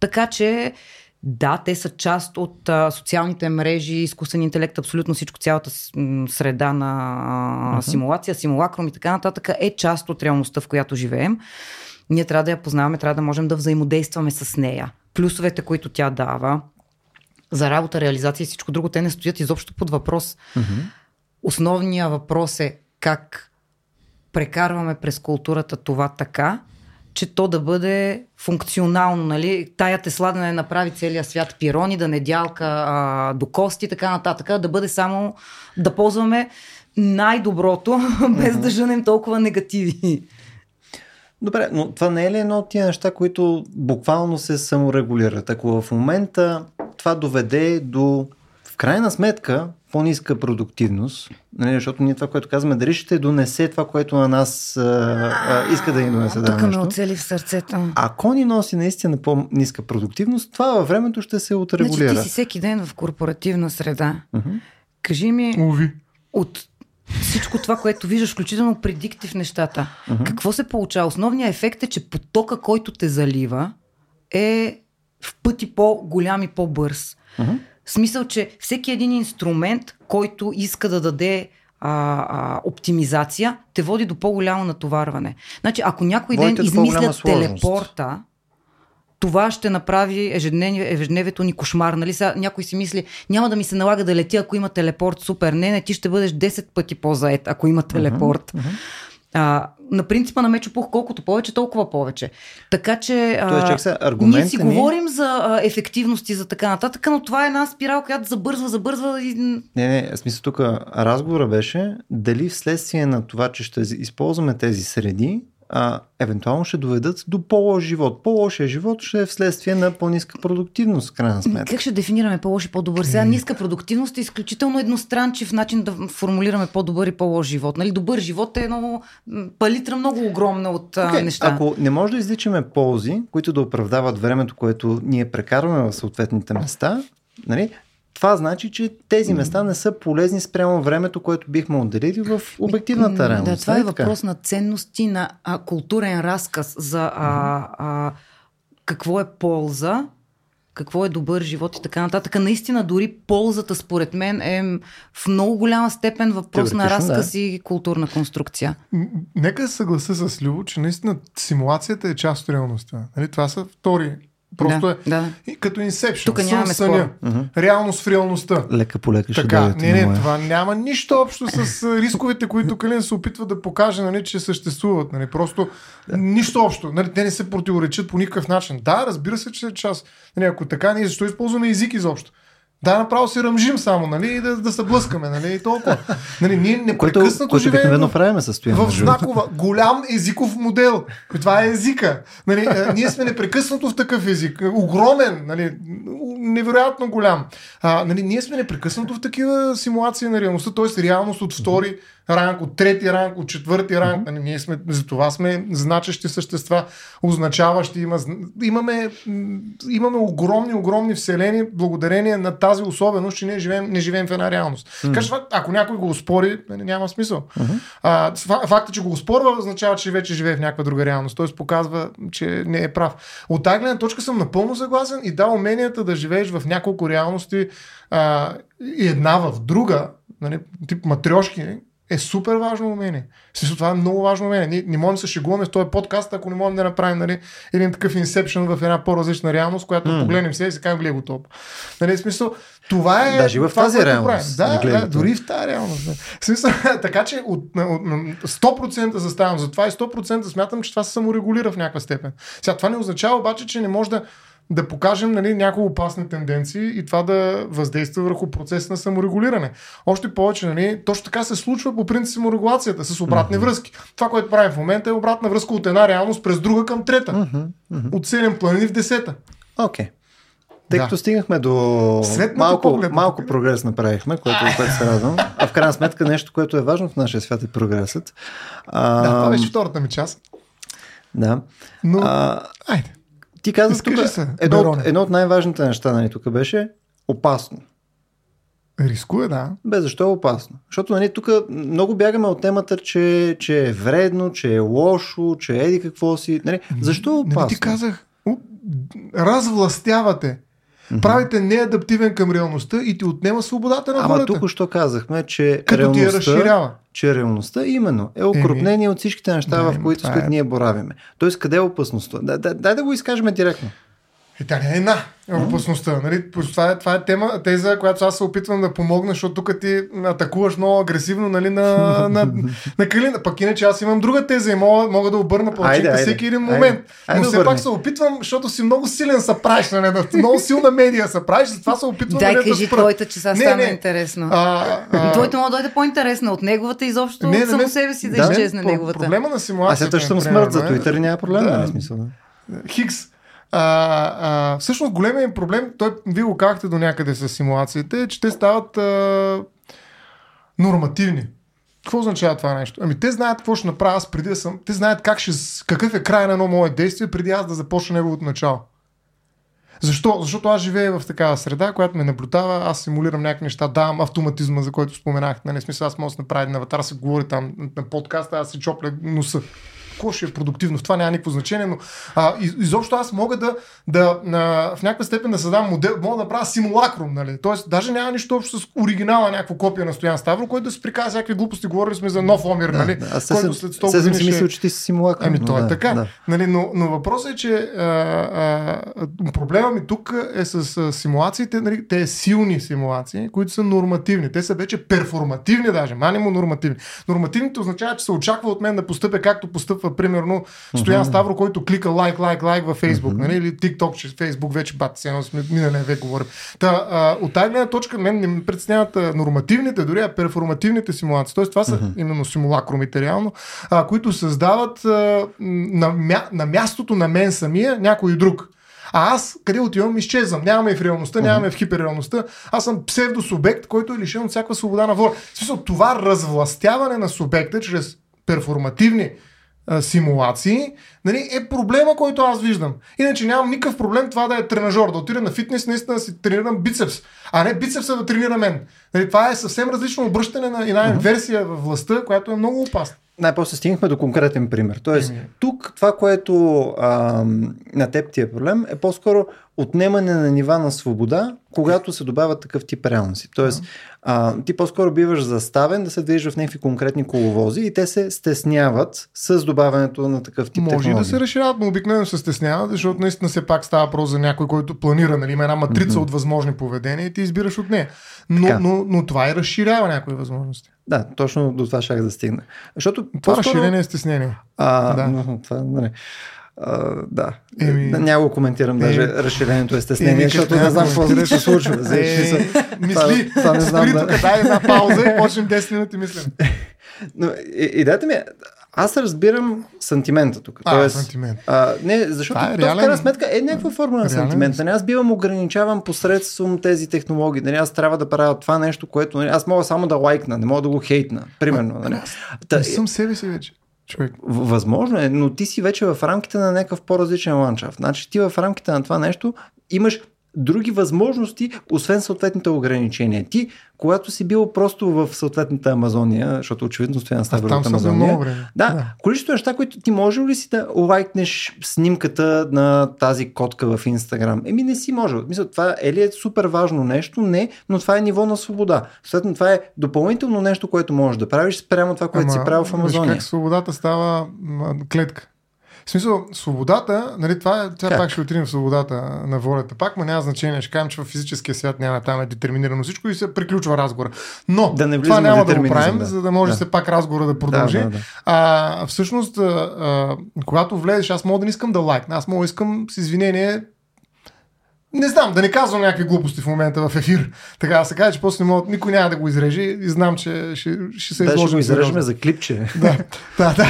Така че да, те са част от а, социалните мрежи, изкуствен интелект, абсолютно всичко, цялата среда на а, uh-huh. симулация, симулакрум и така нататък е част от реалността, в която живеем. Ние трябва да я познаваме, трябва да можем да взаимодействаме с нея. Плюсовете, които тя дава за работа, реализация и всичко друго, те не стоят изобщо под въпрос. Uh-huh. Основният въпрос е как прекарваме през културата това така, че то да бъде функционално, нали? Тая Тесла да не направи целия свят пирони, да не дялка а, до кости така нататък, да бъде само да ползваме най-доброто, *laughs* без да жънем толкова негативи. Добре, но това не е ли едно от тия неща, които буквално се саморегулират? Ако в момента това доведе до в крайна сметка по-ниска продуктивност, нали, защото ние това, което казваме, дали ще донесе това, което на нас а, а, иска да ни донесе. Тук ме оцели в сърцето. Ако ни носи наистина по-ниска продуктивност, това във времето ще се отрегулира. Значи ти си всеки ден в корпоративна среда. Uh-huh. Кажи ми, Уви. от всичко това, което виждаш, включително предиктив нещата, uh-huh. какво се получава? Основният ефект е, че потока, който те залива, е в пъти по-голям и по-бърз. Uh-huh. В смисъл, че всеки един инструмент, който иска да даде а, а, оптимизация, те води до по-голямо натоварване. Значи, ако някой ден измислят телепорта, това ще направи ежедневието ни кошмар. Нали? Сега някой си мисли, няма да ми се налага да летя, ако има телепорт. Супер. Не, не, ти ще бъдеш 10 пъти по-заед, ако има телепорт. Uh-huh, uh-huh. А, на принципа на Мечопух, колкото повече, толкова повече. Така че Тоест, се, ние си ни... говорим за а, ефективност и за така нататък, но това е една спирал, която забързва, забързва и... Не, не, в смисъл тук разговора беше дали вследствие на това, че ще използваме тези среди, а, евентуално ще доведат до по-лош живот. По-лошия живот ще е вследствие на по-ниска продуктивност, в крайна сметка. Как ще дефинираме по-лош и по-добър? Сега ниска продуктивност е изключително едностранчив начин да формулираме по-добър и по-лош живот. Нали? Добър живот е едно палитра много огромна от Okay, неща. Ако не може да изличаме ползи, които да оправдават времето, което ние прекарваме в съответните места, нали, това значи, че тези места не са полезни спрямо времето, което бихме отделили в обективната М, реалност. Да, това е нали така? въпрос на ценности, на а, културен разказ за а, а, какво е полза, какво е добър живот и така нататък. Наистина, дори ползата, според мен, е в много голяма степен въпрос на разказ и културна конструкция. Нека да се съглася с Любо, че наистина симулацията е част от реалността. Нали? Това са втори. Просто да, е да. и като Inception. Тук сън нямаме в съня. спор. Реалност в реалността. Лека по лека ще Така, дойдете не, не, моя. това няма нищо общо с рисковете, които Калин се опитва да покаже, нали, че съществуват. Нали, просто да. нищо общо. Нали, те не се противоречат по никакъв начин. Да, разбира се, че е част. Нали, ако така, ние защо използваме език изобщо? Да, направо се ръмжим само, нали, и да, да се блъскаме, нали, и толкова. Нали, ние Което, непрекъснато което живеем в, правим в знакова, голям езиков модел. Това е езика. Нали, а, ние сме непрекъснато в такъв език. Огромен, нали, невероятно голям. А, нали, ние сме непрекъснато в такива симулации на реалността, т.е. реалност от втори ранг, от трети ранг, от четвърти ранг. Нали, ние сме, за това сме значещи същества, означаващи. Има, имаме, имаме огромни, огромни вселени, благодарение на тази особеност, че ние живеем, не живеем в една реалност. Така че, ако някой го спори, нали, няма смисъл. А, фа- факта, че го оспорва, означава, че вече живее в някаква друга реалност. Т.е. показва, че не е прав. От тази гледна точка съм напълно съгласен и да, уменията да живееш в няколко реалности а, и една в друга, нали, тип матрешки, е супер важно умение. Смисъл, това е много важно умение. Ние не можем да се шегуваме с този подкаст, ако не можем да направим нали, един такъв инсепшн в една по-различна реалност, която mm. погледнем се и си кажем, гледай го топ. Нали, смисъл, това е. Даже в това, тази реалност. Да, да, го дори в тази реалност. Да. Смисъл, *laughs* така че от, от 100% заставам за това и 100% смятам, че това се саморегулира в някаква степен. Сега, това не означава обаче, че не може да да покажем нали, някои опасни тенденции и това да въздейства върху процеса на саморегулиране. Още повече, нали, точно така се случва по принцип саморегулацията с обратни mm-hmm. връзки. Това, което правим в момента е обратна връзка от една реалност през друга към трета. Мгм, мгм. От 7 планини в 10. Окей. Тъй Да. като стигнахме до Светната малко, поглед малко прогрес направихме, което, което се радвам. А в крайна сметка нещо, което е важно в нашия свят е прогресът. А, Да, това беше втората ми част. да. Но, А, айде. Ти каза тук, едно, от, едно от най-важните неща нали, тук беше опасно. Рискуе, да. Бе, защо е опасно? Защото нали, тук много бягаме от темата, че, че е вредно, че е лошо, че еди какво си. Нали, защо е опасно? Нали ти казах, у- развластявате. Правите неадаптивен към реалността и ти отнема свободата на Ама хората. тук що казахме, че като ти я реалността, разширява. че реалността именно е окрупнение от всичките неща, да, в които, с които е. ние боравиме. Тоест, къде е опасността? Да, да, дай да го изкажем директно. И тя не е една е опасността. Нали? Това, е, това е тема, теза, която аз се опитвам да помогна, защото тук ти атакуваш много агресивно нали, на, на, *laughs* на Калина. Пък иначе аз имам друга теза и мога, мога да обърна Айде, айде. всеки един Айде. момент. Айде Но все обърни. пак се опитвам, защото си много силен са правиш, нали, да, много силна медия са правиш, затова се опитвам Дай нали, да кажи спра. твоята, че сега стана не. интересно. А, а, Твоята може да дойде по-интересна от неговата, изобщо Не, не, само себе си да, Да, изчезне неговата. Проблема на Аз симулацията. след ще съм смърт за е- Twitter няма проблем, Да. нали. Да. Хикс. А, а, всъщност големият проблем, той, вие го казахте до някъде с симулациите, е, че те стават а, нормативни. Какво означава това нещо? Ами те знаят какво ще направя аз преди да съм. Те знаят как ще, какъв е край на едно мое действие преди аз да започна неговото начало. Защо? Защото аз живея в такава среда, която ме наблюдава, аз симулирам някакви неща, давам автоматизма, за който споменах. Нали, смисъл, аз мога да направя един аватар, се говори там на подкаста, аз се чопля носа. Какво ще е продуктивно? В това няма никакво значение, но а, из, изобщо аз мога да, да на, в някаква степен да създам модел, мога да направя симулакрум, нали? Тоест, даже няма нищо общо с оригинала, някакво копия на Стоян Ставро, който да се приказва всякакви глупости. Говорили сме за нов Омир, нали? Да, аз който след 100 съм години си мислил, че ти си симулакър. Ами то е да, така. Да. Нали, но, но въпросът е, че а, а, проблема ми тук е с а, симулациите. Нали, те силни симулации, които са нормативни. Те са вече перформативни даже, манимо нормативни. Нормативните означава, че се очаква от мен да постъпя както постъпват настъпва примерно Стоян Ставро, който клика лайк, лайк, лайк във Фейсбук, нали? или TikTok, че Фейсбук вече бат, се едно сме миналия век говорим. Та, а, от тази гледна точка мен не ме притесняват нормативните, дори а перформативните симулации. Тоест това са именно симулакромите реално, а, които създават а, на, мя, на мястото на мен самия някой друг. А аз къде отивам, изчезвам. Нямаме в реалността, нямаме в хиперреалността. Аз съм псевдосубект, който е лишен от всяка свобода на воля. В смисъл, това развластяване на субекта чрез перформативни а, симулации, нали, е проблема, който аз виждам. Иначе нямам никакъв проблем това да е тренажор, да отида на фитнес, наистина да си тренирам бицепс, а не бицепса да тренира мен. Нали, това е съвсем различно обръщане на една инверсия във властта, която е много опасна. Най-после стигнахме до конкретен пример. Тоест, Еми. тук това, което а, на теб ти е проблем, е по-скоро отнемане на нива на свобода, когато се добавят такъв тип реалности. Тоест, а, ти по-скоро биваш заставен да се движиш в някакви конкретни коловози и те се стесняват с добавянето на такъв тип Може и да технологии. се разширяват, но обикновено се стесняват, защото наистина все пак става въпрос за някой, който планира, нали, има една матрица от възможни поведения и ти избираш от нея. Но, Така. но, но това и разширява някои възможности. Да, точно до това шах да стигна. Защото Това по-скоро- разширение е стеснение. А, Да. да. това, нали. А, да. Еми- Да, Няма го коментирам, даже Еми- разширението е стеснение, Еми, защото не знам какво да се случва. Е, мисли, това не знам, спри да. тук, дай една пауза и почнем 10 минути мислим. *laughs* Но, и, идеята ми е, аз разбирам сантимента тук. А, Тоест, сантимент. А, не, защото Това е то в реален- крайна сметка е някаква форма на реален сантимент. Нали, аз бивам ограничаван посредством тези технологии. Нали, аз трябва да правя това нещо, което нали, аз мога само да лайкна, не мога да го хейтна. Примерно. Нали. Та, Не съм себе си вече. Човек. Възможно е, но ти си вече в рамките на някакъв по-различен ландшафт. Значи ти в рамките на това нещо имаш други възможности, освен съответните ограничения. Ти, когато си бил просто в съответната Амазония, защото очевидно стоя на за Амазония, да, да, количество неща, които ти може ли си да лайкнеш снимката на тази котка в Инстаграм? Еми не си може. Мисля, това е ли е супер важно нещо? Не, но това е ниво на свобода. Съответно, това е допълнително нещо, което можеш да правиш спрямо това, което си правил в виж Амазония. как свободата става клетка. В смисъл, свободата, нали, това е, Как? пак ще отидем в свободата на волята. Пак, ма няма значение. Ще кажем, че в физическия свят няма, там е детерминирано всичко и се приключва разговора. Но Да не това няма да го правим, да. за да може Да. все пак разговора да продължи. Да, да, да. А, всъщност, а, а, когато влезеш, аз мога да не искам да лайкна, аз мога да искам с извинение не знам, да не казвам някакви глупости в момента в ефир. Така да се каже, че после не мога, никой няма да го изреже и знам, че ще, ще се Да, ще изложим го изрежем за клипче. Да, да, да.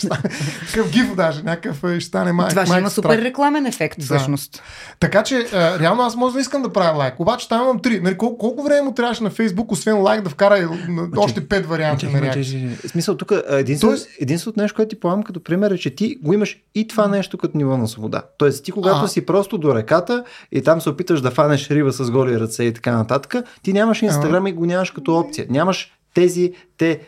*laughs* Такъв гиф даже, някакъв е, ще стане май, Това ще има супер рекламен ефект, Да. всъщност. Така че, а, реално аз може да искам да правя лайк. Обаче там имам три. Нали, колко, колко време му трябваше на Фейсбук, освен лайк, да вкара и на- още пет варианти на реакция? Смисъл, тук единственото, Тоест- единственото нещо, което ти поемам като пример е, че ти го имаш и това нещо като ниво на свобода. Тоест, ти когато А. си просто до реката и там се опиташ да фанеш риба с голи ръце и така нататък, ти нямаш Инстаграм и го нямаш като опция. Нямаш тези, те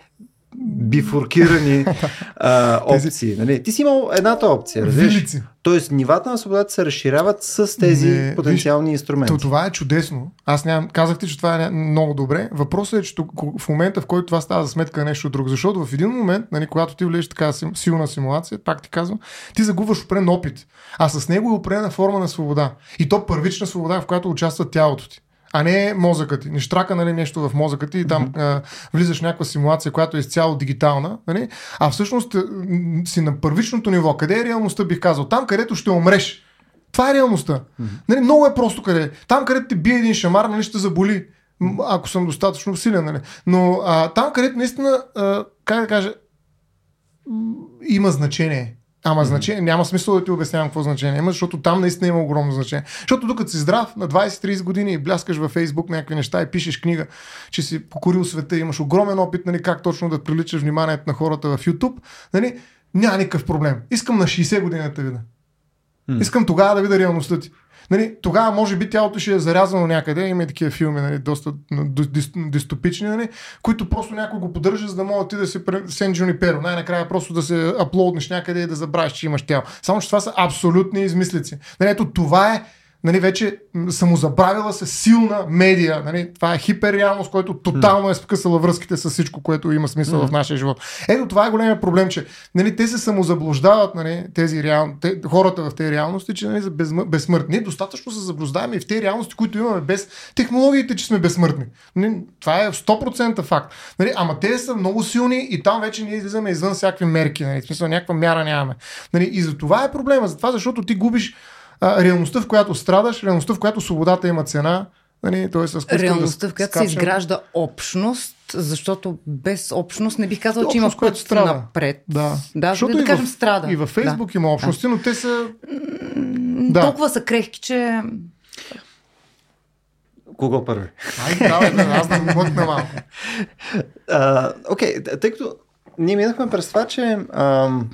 бифуркирани *laughs* а, опции. Нали? Ти си имал едната опция, разбираш? Тоест, нивата на свободата се разширяват с тези Не, потенциални виж, инструменти. То, това е чудесно. Аз нямам. Казах ти, че това е много добре. Въпросът е, че в момента, в който това става за сметка на нещо друго. Защото в един момент, нали, когато ти влезеш така силна симулация, пак ти казвам, ти загубваш определен опит. А с него е определена форма на свобода. И то първична свобода, в която участва тялото ти. А не мозъкът ти. Не штрака нали, нещо в мозъка ти и там а, влизаш в някаква симулация, която е изцяло дигитална. Нали? А всъщност м, си на първичното ниво. Къде е реалността, бих казал? Там, където ще умреш. Това е реалността. Mm-hmm. Нали, много е просто къде. е. Там, където ти бие един шамар, нали, ще заболи. Ако съм достатъчно силен. Нали. Но а, там, където наистина, а, как да кажа, има значение. Ама mm-hmm. значение, няма смисъл да ти обяснявам какво значение има, защото там наистина има огромно значение. Защото докато си здрав на 20-30 години и бляскаш във Фейсбук някакви неща и пишеш книга, че си покорил света, имаш огромен опит, нали, как точно да привличаш вниманието на хората в YouTube, нали, няма никакъв проблем. Искам на 60 години да те видя. М. Искам тогава да видя реалността ти. Нали, тогава може би тялото ще е зарязано някъде, има и такива филми, нали, доста дистопични, нали, които просто някой го поддържа, за да мога ти да си Сен Джуниперо. Най-накрая просто да се аплоднеш някъде и да забравиш, че имаш тяло. Само, че това са абсолютни измислици. Нали, ето това е нали, вече самозабравила се силна медия. Нали, това е хиперреалност, който тотално е скъсала връзките с всичко, което има смисъл mm. в нашия живот. Ето това е големия проблем, че нали, те се самозаблуждават нали, тези реал... те, хората в тези реалности, че нали, са без... безсмъртни. Достатъчно се заблуждаваме и в тези реалности, които имаме без технологиите, че сме безсмъртни. Нали, това е 100% факт. Нали, ама те са много силни и там вече ние излизаме извън всякакви мерки. Нали, в смисъл, някаква мяра нямаме. Нали, и за това е проблема. Затова, защото ти губиш а, реалността, в която страдаш, реалността, в която свободата има цена. Нали, т.е. с реалността, в която се изгражда общност, защото без общност не бих казал, че има път страда. напред. Да, да Защото да, да кажем в, страда. И във Фейсбук да. има общности, да. но те са... Да. Толкова са крехки, че... Кого първи? Ай, давай, да, аз да мъкна малко. *laughs* Окей, тъй като ние минахме през това, че ам,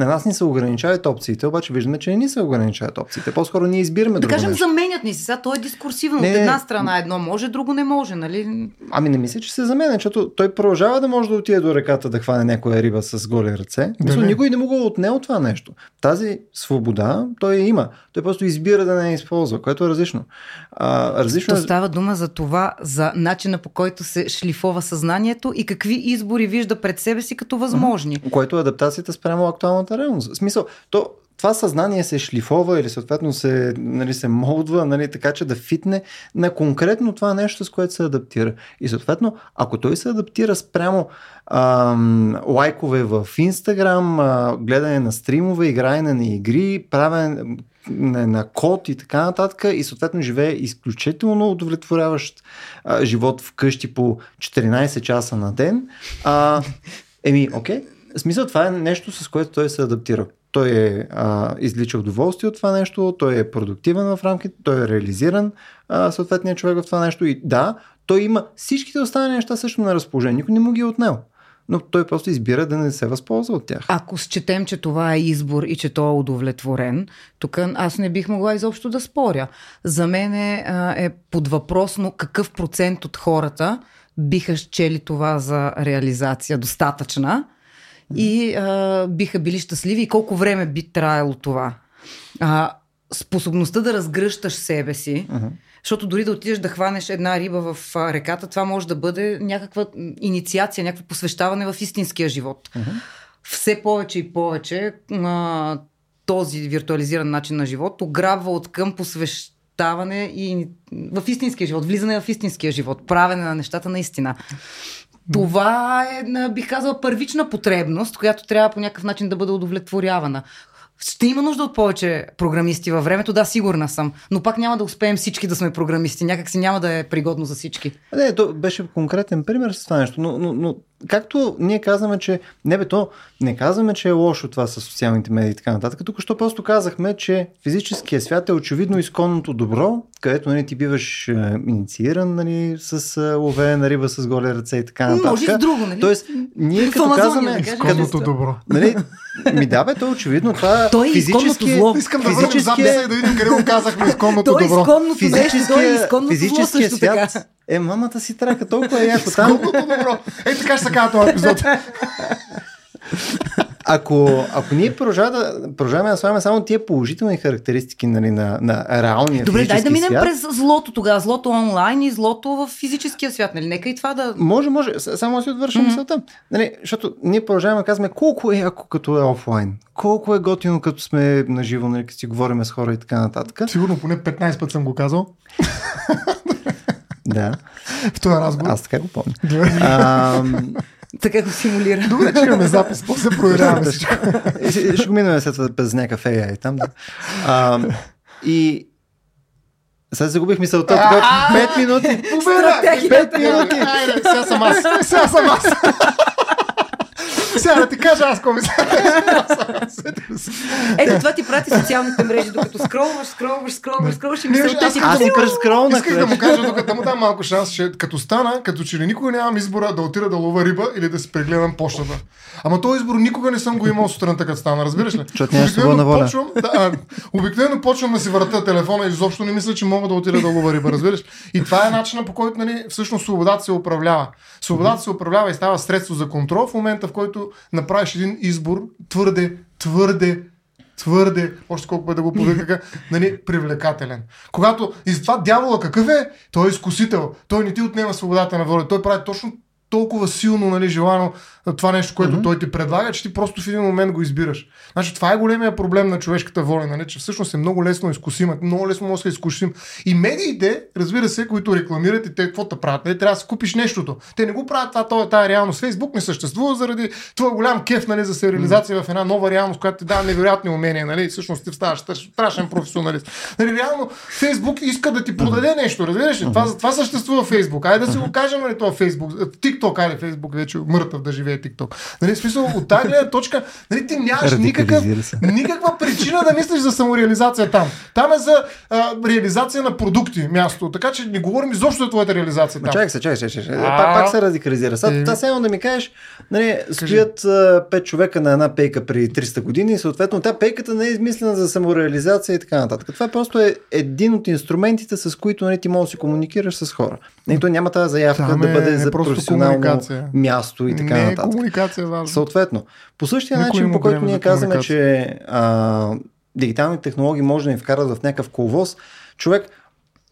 на нас ни се ограничават опциите, обаче виждаме, че не ни се ограничават опциите. По-скоро ние избираме да кажем, нещо. заменят ни се. Сега то е дискурсивно. Не, От една страна едно може, друго не може, нали? Ами не мисля, че се заменя, защото той продължава да може да отиде до реката да хване някоя риба с голи ръце. Да, Мисля, никой не му го отне от това нещо. Тази свобода той има. Той просто избира да не я използва, което е различно. А, различно То е- става дума за това, за начина по който се шлифова съзнанието и какви избори вижда пред себе си като възможни. Което е адаптацията спрямо актуалната реалната реалност. В смисъл, то, това съзнание се шлифова или съответно се, нали, се молдва, нали, така че да фитне на конкретно това нещо, с което се адаптира. И съответно, ако той се адаптира спрямо ам, лайкове в Инстаграм, гледане на стримове, игране на игри, правене на, код и така нататък и съответно живее изключително удовлетворяващ а, живот вкъщи по 14 часа на ден. А, еми, окей, смисъл, това е нещо, с което той се адаптира. Той е а, излича удоволствие от това нещо, той е продуктивен в рамките, той е реализиран а, съответният човек в това нещо и да, той има всичките останали неща също на разположение. Никой не му ги е отнел. Но той просто избира да не се възползва от тях. Ако счетем, че това е избор и че той е удовлетворен, тук аз не бих могла изобщо да споря. За мен е, е под въпросно какъв процент от хората биха счели това за реализация достатъчна и а, биха били щастливи и колко време би траяло това. А, способността да разгръщаш себе си, uh-huh. защото дори да отидеш да хванеш една риба в реката, това може да бъде някаква инициация, някакво посвещаване в истинския живот. Uh-huh. Все повече и повече а, този виртуализиран начин на живот ограбва от към посвещаване и в истинския живот, влизане в истинския живот, правене на нещата наистина. Това е, бих казала, първична потребност, която трябва по някакъв начин да бъде удовлетворявана. Ще има нужда от повече програмисти във времето, да, сигурна съм. Но пак няма да успеем всички да сме програмисти. Някак си няма да е пригодно за всички. Не, то беше конкретен пример с това нещо. Но, но, но както ние казваме, че не бе, то не казваме, че е лошо това с социалните медии и така нататък. Тук що просто казахме, че физическия свят е очевидно изконното добро, където нали, ти биваш е, иницииран нали, с е, ловене на риба с голи ръце и така нататък. Може и с друго, нали? Тоест, ние като казваме... Да изконното добро. Нали, ми да, бе, то е очевидно това той е физически... зло. Искам да върнем записа и да видим къде го казахме изконното добро. Той е изконното физическия, той е изконното физическия зло, свят така. е мамата си трака, толкова е яко там. Изконното добро. Е, така ще се казва този епизод. *laughs* ако, ако ние продължаваме да, да слагаме само тия положителни характеристики нали, на, на реалния Добре, дай да минем свят, през злото тогава. Злото онлайн и злото в физическия свят. Нали? Нека и това да... Може, може. Само си отвършим mm-hmm. мисълта. Нали, защото ние продължаваме да казваме колко е яко като е офлайн. Колко е готино като сме наживо, нали, като си говорим с хора и така нататък. Сигурно поне 15 път съм го казал. *laughs* да. В този разговор. Аз така го помня. а, така го симулира. Добре, че имаме запис, после проверяваме всичко. Ще го минаме след това без някакъв AI там. Да. А, и сега загубих мисълта. Тук 5 минути. Победа! 5 минути. Сега съм аз. Сега съм аз. Сега да ти кажа аз комисар. Ето това ти прати социалните мрежи, докато скролваш, скролваш, скролваш, скролваш и мисълта си Аз си скролнах. Исках да му кажа, докато му дам малко шанс, че като стана, като че ли никога нямам избора да отида да лова риба или да си прегледам почтата. Ама този избор никога не съм го имал сутринта, като стана, разбираш ли? Защото нямаш свободна воля. Почвам, да, обикновено почвам да си върта телефона и изобщо не мисля, че мога да отида да лова риба, разбираш? И това е начинът по който нали, всъщност свободата се управлява. Свободата се управлява и става средство за контрол в момента, в който направиш един избор твърде, твърде твърде, още колко път да го повика, *laughs* нали, привлекателен. Когато и затова дявола какъв е? Той е изкусител. Той не ти отнема свободата на воля. Той прави точно толкова силно нали, желано това нещо, което mm-hmm. той ти предлага, че ти просто в един момент го избираш. Значи, това е големия проблем на човешката воля, нали, че всъщност е много лесно изкусима, много лесно може да се изкусим. И медиите, разбира се, които рекламират и те какво да правят, нали, трябва да си купиш нещото. Те не го правят това, това, тази реалност. Фейсбук не съществува заради твой голям кеф нали, за сериализация mm-hmm. в една нова реалност, която ти дава невероятни умения. Нали, всъщност ти ставаш страшен професионалист. Нали, реално Фейсбук иска да ти продаде mm-hmm. нещо, разбираш ли? Това, това съществува Фейсбук. Айде да си го кажем, нали, това Фейсбук. TikTok, айде Фейсбук вече мъртъв да живее TikTok. Нали, в смисъл, от тази гледна точка, нали, ти нямаш никакъв, никаква причина да мислиш за самореализация там. Там е за а, реализация на продукти място. Така че не говорим изобщо за твоята реализация. Там. Чакай се, чакай се, чакай. Пак, пак се радикализира. Сега, е... това едно да ми кажеш, нали, стоят пет човека на една пейка при 300 години и съответно тя пейката не е измислена за самореализация и така нататък. Това просто е един от инструментите, с които нали, ти можеш да си комуникираш с хора. Нали, то няма тази заявка Там да бъде е, за професионално място и така не нататък. Е комуникация важно. Съответно, по същия Никой начин, по който ние казваме, че а, дигитални технологии може да ни вкарат в някакъв коловоз, човек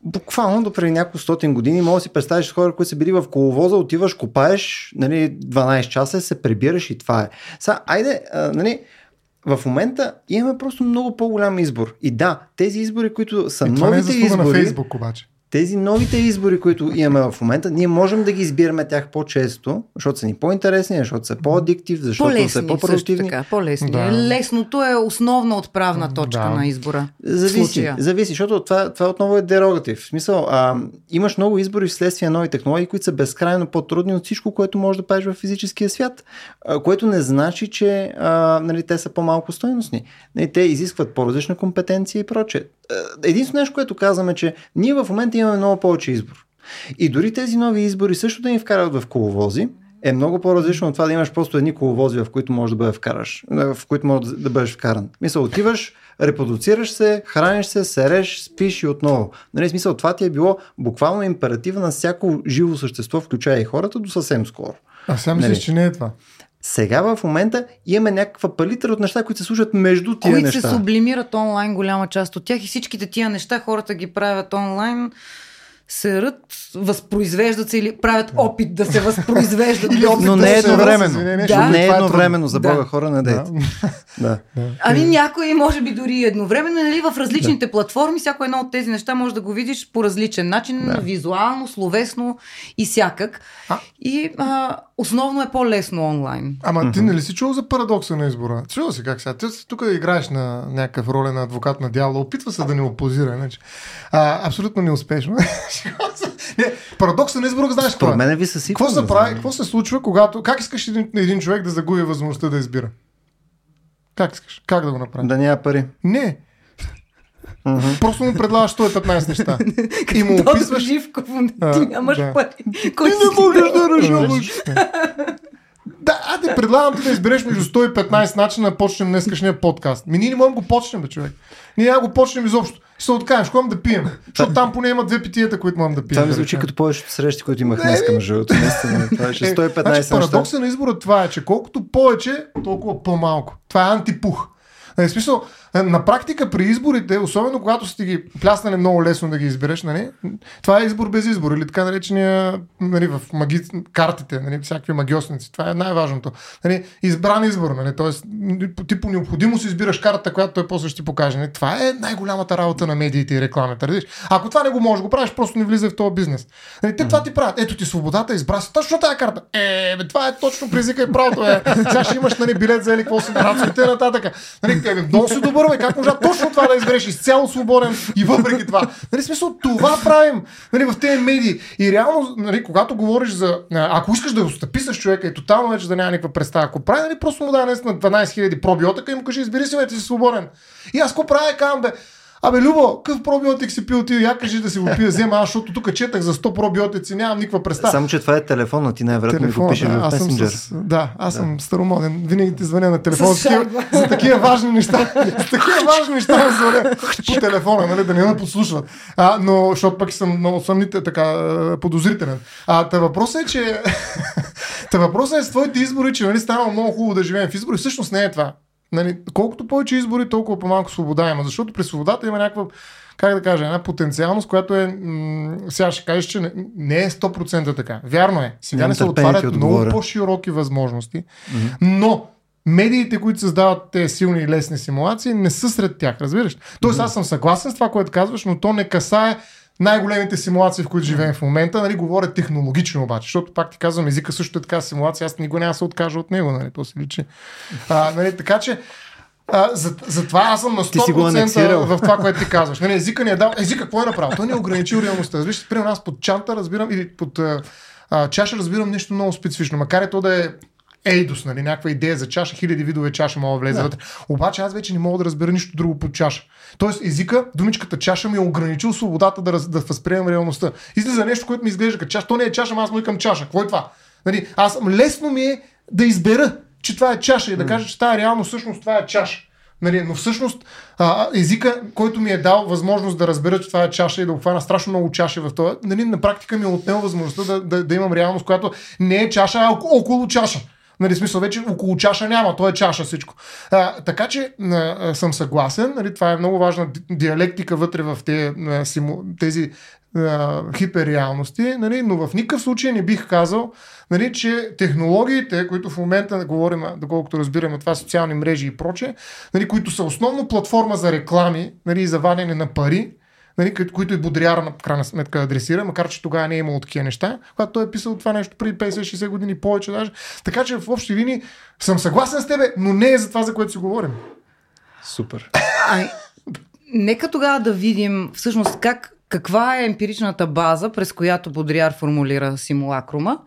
буквално до преди няколко стотин години може да си представиш хора, които са били в коловоза, отиваш, копаеш, нали, 12 часа, се прибираш и това е. Сега, айде, а, нали, в момента имаме просто много по-голям избор. И да, тези избори, които са и новите това не е избори. на Фейсбук, обаче тези новите избори, които имаме в момента, ние можем да ги избираме тях по-често, защото са ни по-интересни, защото са по-адиктив, защото по-лесни, са по-продуктивни. Така, по-лесни. Да. Лесното е основна отправна точка Да. на избора. Зависи, зависи, защото това, това отново е дерогатив. В смисъл, а, имаш много избори вследствие на нови технологии, които са безкрайно по-трудни от всичко, което можеш да правиш в физическия свят. А, което не значи, че а, нали, те са по-малко стойностни. Нали, те изискват по-различна компетенция и прочее. А, Единственото нещо, което казваме, че ние в момента имаме много повече избор. И дори тези нови избори също да ни вкарат в коловози, е много по-различно от това да имаш просто едни коловози, в които можеш да бъде вкараш, в които можеш да бъдеш вкаран. Мисъл, отиваш, репродуцираш се, храниш се, сереш, спиш и отново. Нали, смисъл, това ти е било буквално императива на всяко живо същество, включая и хората, до съвсем скоро. А сега Нали? мислиш, че не е това. Сега в момента имаме някаква палитра от неща, които се слушат между тия които неща. се сублимират онлайн, голяма част от тях и всичките тия неща хората ги правят онлайн, се рът, възпроизвеждат се или правят опит да се възпроизвеждат. *laughs* Или опит Но да не се едновременно. Да. но Не е едновременно, за Да. Бога хора, не дейте. *laughs* Да. Ами някои, може би дори едновременно, нали, в различните платформи, всяко едно от тези неща може да го видиш по различен начин, Да. визуално, словесно и всякак. А- И а, основно е по-лесно онлайн. Ама ти не ли си чул за парадокса на избора? Чул си как сега? Ти си тук играеш на някакъв роля на адвокат на дявола. Опитва се да ни опозира. Иначе. А, абсолютно неуспешно. *laughs* не, парадокса на избора, знаеш какво Според мен ви са Какво се прави? Какво се случва, когато... Как искаш един, един човек да загуби възможността да избира? Как искаш? Как да го направи? Да няма пари. Не. Просто му предлагаш 115 неща. *laughs* И му описваш... Живков, ти нямаш да. пари. Кой Ти не можеш да решаваш. *laughs* Да, а ти предлагам ти да избереш между 115 начина да почнем днескашния подкаст. Ми ние не можем го почнем, бе, човек. Ние няма го почнем изобщо. И се откажем, ходим да пием. Защото там поне има две питията, които можем да пием. Това ми звучи като повечето срещи, които имах Не, днес не. между другото. Наистина, това ще Е, 115 значи, неща. парадокса на избора това е, че колкото повече, толкова по-малко. Това е антипух. Нали, В смисъл, на практика при изборите, особено когато сте ги пляснали много лесно да ги избереш, нали, това е избор без избор, или така наречения нали, в маги... картите, нали, всякакви магиосници. Това е най-важното. Нали, избран избор, нали, т.е. ти по необходимост избираш картата, която той после ще ти покаже. Нали. Това е най-голямата работа на медиите и рекламата. Видиш? Ако това не го можеш, го правиш, просто не влизай в този бизнес. Нали, те това ти правят. Ето ти свободата, избра си точно тази карта. Е, бе, това е точно призика и правото. Е. Сега ще имаш нали, билет за какво си и нататък. Нали, е, много си добър, бе, как можа точно това да избереш изцяло свободен и въпреки това. Нали, смисъл, това правим нали, в тези медии. И реално, нали, когато говориш за... Ако искаш да го стъпи с човека и тотално вече да няма никаква представа, ако прави, нали, просто му дай наистина 12 000 пробиотика и му кажи, избери си, бе, си свободен. И аз какво правя, казвам, бе, Абе, Любо, какъв пробиотик си пил ти? Я кажи да си го пия, взема, аз, защото тук четах за 100 пробиотици, нямам никаква представа. Само, че това е телефон, ти най-вероятно ми го Телефон, пишеш да, в аз съм с, да, аз съм старомоден. Винаги ти звъня на телефона С за такива, за такива важни неща. За такива важни неща звъня по телефона, нали, да не ме подслушват. А, но, защото пък съм много съмните, така, подозрителен. А, та въпросът е, че... *laughs* та въпросът е с твоите избори, че нали, станало много хубаво да живеем в избори. Всъщност не е това. Нали, колкото повече избори, толкова по-малко свобода има. Защото при свободата има някаква, как да кажа, една потенциалност, която е, м- сега ще кажеш, че не, не е 100% така. Вярно е. Сега не се отварят ти много по-широки възможности, но медиите, които създават тези силни и лесни симулации, не са сред тях, разбираш? Тоест аз съм съгласен с това, което казваш, но то не касае най-големите симулации, в които живеем в момента, нали, говоря технологично обаче, защото пак ти казвам, езика също е така симулация, аз никога няма да се откажа от него, нали, то се личи. А, нали, така че, а, за, затова аз съм на Ти си го 100% анексирал. в това, което ти казваш. Нали, езика ни е дал. Езика какво е направил? Той ни е ограничил реалността. Виж, примерно аз под чанта разбирам или под а, чаша разбирам нещо много специфично, макар и то да е Ейдос, нали, някаква идея за чаша, хиляди видове чаша мога да влезе вътре. Обаче аз вече не мога да разбера нищо друго под чаша. Тоест езика, думичката чаша ми е ограничил свободата да, раз, да възприемам реалността. Излиза нещо, което ми изглежда като чаша. То не е чаша, аз му викам чаша. Какво е това? Нали, аз лесно ми е да избера, че това е чаша и да кажа, че тази реално всъщност това е чаша. Нали, но всъщност а, езика, който ми е дал възможност да разбера, че това е чаша и да обхвана страшно много чаши в това, нали, на практика ми е отнел възможността да, да, да имам реалност, която не е чаша, а око- около чаша. Нали, смисъл вече около чаша няма, то е чаша всичко. А, така че а, съм съгласен, нали, това е много важна ди- диалектика вътре в те, а, симу, тези а, хиперреалности, нали, но в никакъв случай не бих казал, нали, че технологиите, които в момента говорим, доколкото разбираме това, социални мрежи и проче, нали, които са основно платформа за реклами нали, и за вадене на пари, нали, които- и Бодрияр на крайна сметка адресира, макар че тогава не е имало такива неща, когато той е писал това нещо преди 50-60 години повече даже. Така че в общи линии съм съгласен с тебе, но не е за това, за което си говорим. Супер. Ай, нека тогава да видим всъщност как, каква е емпиричната база, през която Бодрияр формулира симулакрума.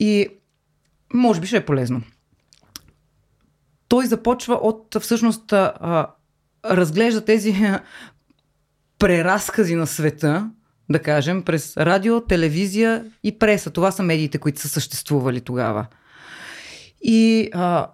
И може би ще е полезно. Той започва от всъщност разглежда тези преразкази на света, да кажем, през радио, телевизия и преса. Това са медиите, които са съществували тогава. И а,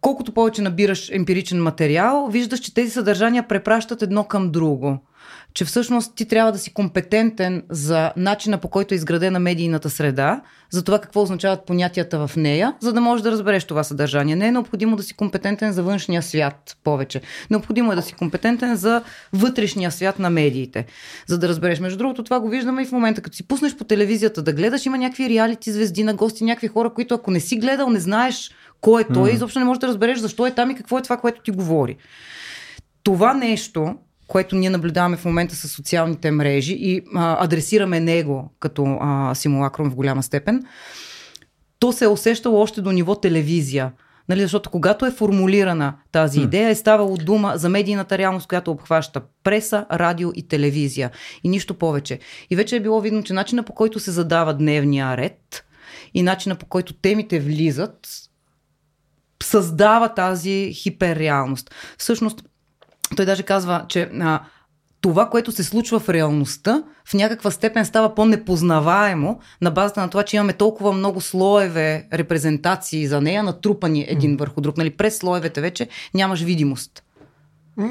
колкото повече набираш емпиричен материал, виждаш, че тези съдържания препращат едно към друго. Че всъщност ти трябва да си компетентен за начина по който е изградена медийната среда, за това какво означават понятията в нея, за да можеш да разбереш това съдържание. Не е необходимо да си компетентен за външния свят повече. Необходимо е да си компетентен за вътрешния свят на медиите. За да разбереш. Между другото, това го виждаме и в момента, като си пуснеш по телевизията да гледаш, има някакви реалити звезди на гости, някакви хора, които ако не си гледал, не знаеш кой е той, изобщо не можеш да разбереш защо е там и какво е това, което ти говори. Това нещо, което ние наблюдаваме в момента с социалните мрежи и а, адресираме него като а, симулакрум в голяма степен, то се е усещало още до ниво телевизия. Нали, защото когато е формулирана тази идея, е ставало дума за медийната реалност, която обхваща преса, радио и телевизия. И нищо повече. И вече е било видно, че начина по който се задава дневния ред и начина по който темите влизат, създава тази хиперреалност. Всъщност, той даже казва, че а, това, което се случва в реалността, в някаква степен става по-непознаваемо на базата на това, че имаме толкова много слоеве репрезентации за нея, натрупани един върху друг. Нали, през слоевете вече нямаш видимост.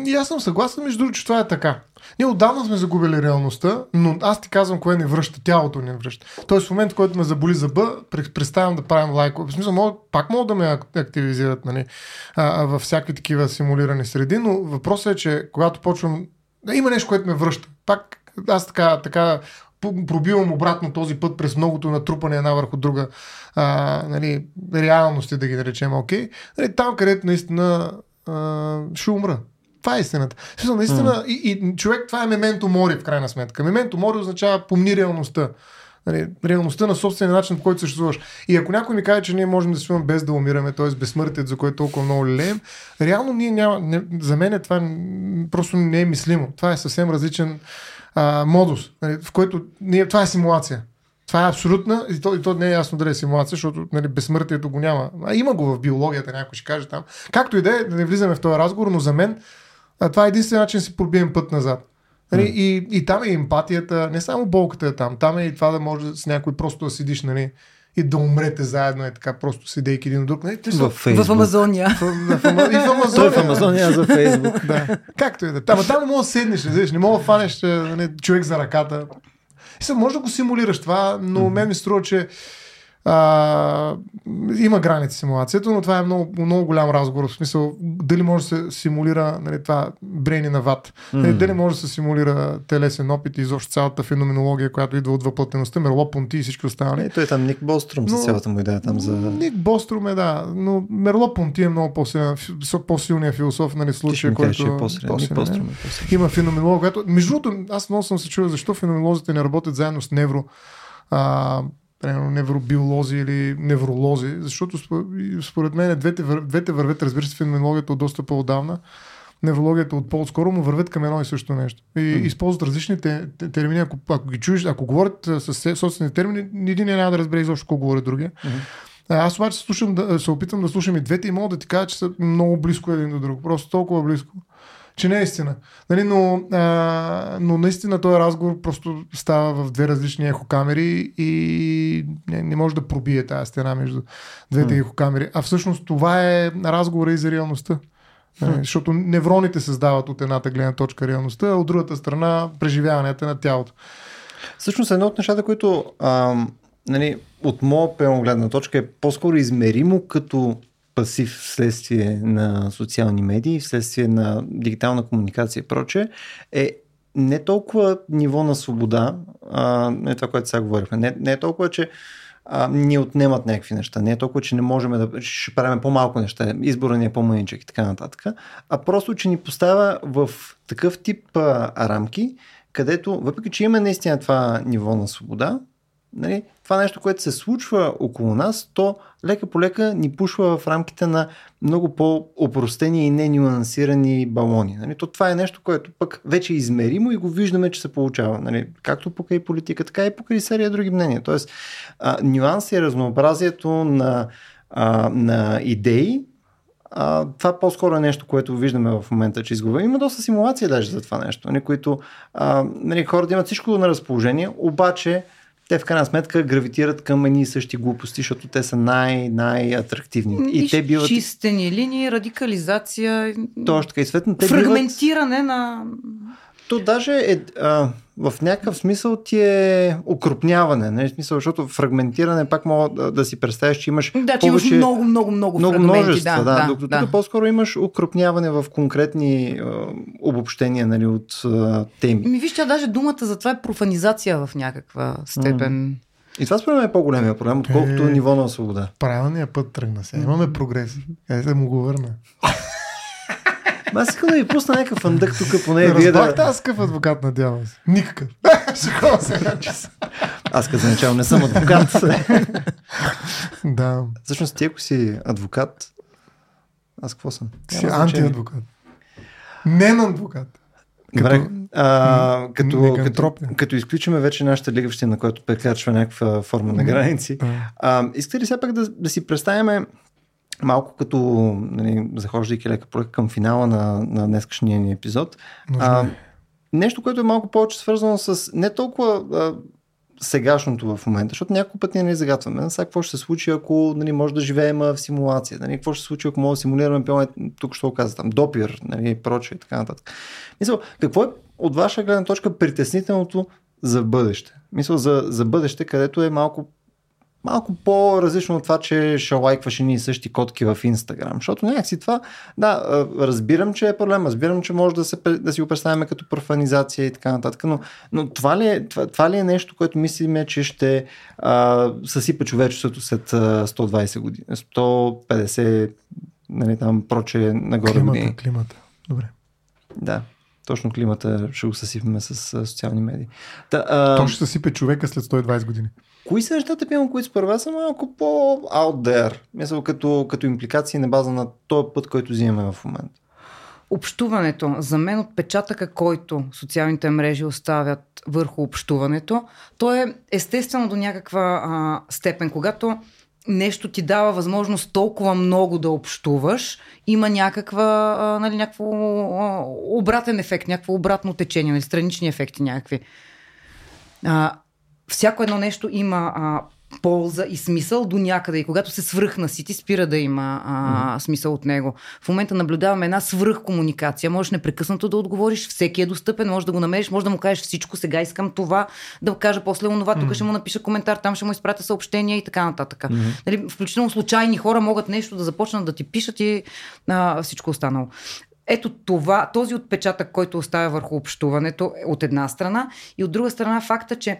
И аз съм съгласен, между другото, че това е така. Ние отдавна сме загубили реалността, но аз ти казвам кое не връща, тялото не връща. Тоест в момента, в който ме заболи зъба, пре- преставам да правим лайкове. В смисъл, мога, пак могат да ме ак- активизират нали, във всякакви такива симулирани среди, но въпросът е, че когато почвам... Има нещо, което ме връща. Пак аз така, така пробивам обратно този път през многото натрупане една върху друга а, нали, реалности, да ги наречем, окей. Нали, там, където наистина а, ще умра. Това е истината. Смисъл, наистина, mm. и, и, човек, това е мементо мори, в крайна сметка. Мементо мори означава помни реалността. Нали, реалността на собствения начин, по който съществуваш. И ако някой ми каже, че ние можем да свиваме без да умираме, т.е. безсмъртието, за което толкова много лелеем, реално ние няма. Не, за мен е това просто не е мислимо. Това е съвсем различен а, модус, нали, в който ние, това е симулация. Това е абсолютна, и то, и то не е ясно дали е симулация, защото нали, безсмъртието го няма. А има го в биологията, някой ще каже там. Както и да е, да не влизаме в този разговор, но за мен а, това е единствен начин да си пробием път назад. Нали, mm. и, и там е емпатията, не само болката е там, там е и това да може с някой просто да седиш, нали, и да умрете заедно, е така, просто седейки един от друг. Нали, В Фейсбук. В Амазония. в, в, в, Ама- и в Амазония. Той е в Амазония, аз за Фейсбук. Да. Както и да. е. Ама там не мога да седнеш, не, знаеш, не мога да фанеш нали, човек за ръката. И са, може да го симулираш това, но мен ми струва, че а, има граници симулацията, но това е много, много голям разговор. В смисъл, дали може да се симулира нали, това брейни на ват, mm. дали може да се симулира телесен опит и изобщо цялата феноменология, която идва от въплътеността, Мерло Понти и всички останали. Е, той е там Ник Бострум но, с цялата му идея там за... Ник Бострум е, да, но Мерло Понти е много по-силният философ, нали, случая, който... Е по-силен, по-силен, по-силен, е по-силен. Има феноменология, която... Между другото, аз много съм се чувал защо феноменолозите не работят заедно с невро. А, примерно невробиолози или невролози, защото според мен двете, двете вървят, разбира се, феноменологията от доста по-отдавна, неврологията от по-скоро, но вървят към едно и също нещо. И mm. използват различните термини. Ако, ако ги чуеш, ако говорят с собствени термини, един няма да разбере изобщо какво говори другия. Mm-hmm. Аз обаче слушам, да, се опитам да слушам и двете и мога да ти кажа, че са много близко един до друг. Просто толкова близко че не е истина. Нали, но, а, но наистина този разговор просто става в две различни ехокамери и не, не може да пробие тази стена между двете mm. ехокамери. А всъщност това е разговора и за реалността. Mm. Защото невроните създават от едната гледна точка реалността, а от другата страна преживяванията на тялото. Всъщност едно от нещата, които ам, нали, от моя гледна точка е по-скоро измеримо като пасив вследствие на социални медии, вследствие на дигитална комуникация и прочее, е не толкова ниво на свобода, а, не това, което сега говорихме, не, не е толкова, че а, ни отнемат някакви неща, не е толкова, че не можем да, ще правим по-малко неща, избора ни е по-мъничък и така нататък, а просто, че ни поставя в такъв тип а, рамки, където, въпреки, че има наистина това ниво на свобода, нали, това нещо, което се случва около нас, то лека по лека ни пушва в рамките на много по-опростени и ненюансирани балони. Нали? То това е нещо, което пък вече е измеримо и го виждаме, че се получава. Нали? Както покрай политика, така и покрай серия други мнения. Тоест, а, нюанс и разнообразието на, а, на идеи, а, това по-скоро е нещо, което виждаме в момента, че изгубва. Има доста симулации даже за това нещо, нали, които а, нали, хората имат всичко на разположение, обаче те в крайна сметка гравитират към едни и същи глупости, защото те са най- най-атрактивни. И, и те биват... Чистени линии, радикализация. Точно така и светно. Те фрагментиране биват... на то даже е, а, в някакъв смисъл ти е укрупняване, не? смисъл, защото фрагментиране пак мога да, да си представиш, че имаш да, че имаш много, много, много, много множество, да, да, да, докато да. по-скоро имаш укрупняване в конкретни а, обобщения нали, от а, теми. Ми виж, че даже думата за това е профанизация в някаква степен. И това според мен е по-големия проблем, отколкото е, ниво на свобода. Правилният път тръгна сега. Имаме прогрес. Е, да му го върна. *laughs* Аз искам да ви пусна някакъв андък тук, поне не вие да... аз какъв адвокат, надявам се. Никакъв. *laughs* Шикова се Аз като начало не съм адвокат. *laughs* да. Всъщност ти ако си адвокат, аз какво съм? Си антиадвокат. Не на адвокат. Добре, а, като, като, като изключиме вече нашата лигавщина, която прекрачва някаква форма на граници, а, искате ли все пак да, да си представяме малко като нали, захождайки лека проект към финала на, на днескашния ни епизод. А, нещо, което е малко повече свързано с не толкова а, сегашното в момента, защото няколко пъти нали, загатваме. Сега какво ще се случи, ако нали, може да живеем в симулация? Нали, какво ще се случи, ако може да симулираме пилне, тук що каза там, допир, нали, прочее и така нататък. Мисля, какво е от ваша гледна точка притеснителното за бъдеще? Мисля, за, за бъдеще, където е малко малко по-различно от това, че ще лайкваш и същи котки в Инстаграм. Защото някакси това, да, разбирам, че е проблем, разбирам, че може да, се, да си го представяме като профанизация и така нататък, но, но това, ли е, това, това ли е нещо, което мислиме, че ще а, съсипа човечеството след 120 години, 150, нали, там проче нагоре климата, години? Климата, добре. Да точно климата ще го съсипеме с социални медии. Та, а... То ще съсипе човека след 120 години. Кои са нещата, пием, които според вас са малко по-out there? Мисля, като, като импликации на база на този път, който взимаме в момента. Общуването. За мен отпечатъка, който социалните мрежи оставят върху общуването, то е естествено до някаква а, степен. Когато нещо ти дава възможност толкова много да общуваш, има някаква, а, нали, някакво а, обратен ефект, някакво обратно течение, нали, странични ефекти някакви. А, всяко едно нещо има а, полза и смисъл до някъде. И когато се свръхнасити, спира да има а, смисъл от него. В момента наблюдаваме една свръхкомуникация. Можеш непрекъснато да отговориш, всеки е достъпен, може да го намериш, може да му кажеш всичко, сега искам това, да кажа после онова, тук ще му напиша коментар, там ще му изпратя съобщения и така нататък. Mm-hmm. Нали, включително случайни хора могат нещо да започнат да ти пишат и а, всичко останало. Ето това, този отпечатък, който оставя върху общуването е от една страна и от друга страна факта, че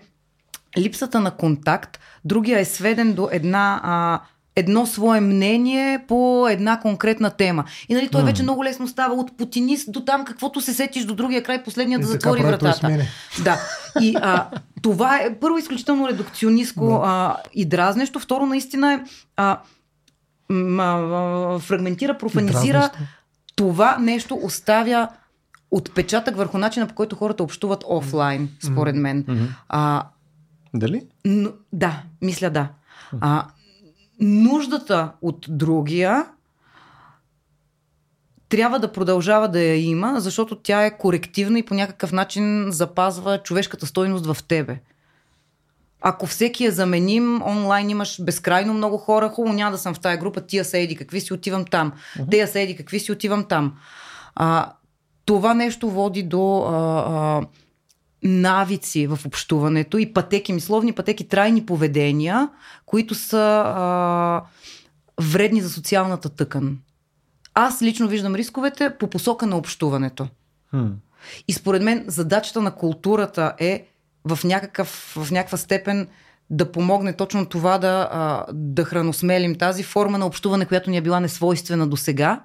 липсата на контакт, другия е сведен до една а, едно свое мнение по една конкретна тема. И нали, той mm. вече много лесно става от путинист до там, каквото се сетиш до другия край, последния да затвори вратата. Да. И а, това е първо изключително редукционистко no. а, и дразнещо. Второ, наистина е а, м, а, фрагментира, профанизира. Това нещо оставя отпечатък върху начина по който хората общуват офлайн, според мен. Mm-hmm. А, Дали? Но, да, мисля да. А, нуждата от другия трябва да продължава да я има, защото тя е корективна и по някакъв начин запазва човешката стойност в тебе. Ако всеки е заменим, онлайн имаш безкрайно много хора, хубаво няма да съм в тая група, тия са еди, какви си отивам там, uh-huh. тия са еди, какви си отивам там. А, това нещо води до а, а, навици в общуването и пътеки, мисловни пътеки, трайни поведения, които са а, вредни за социалната тъкан. Аз лично виждам рисковете по посока на общуването. Hmm. И според мен задачата на културата е в, някакъв, в някаква степен да помогне точно това да, да храносмелим тази форма на общуване, която ни е била несвойствена до сега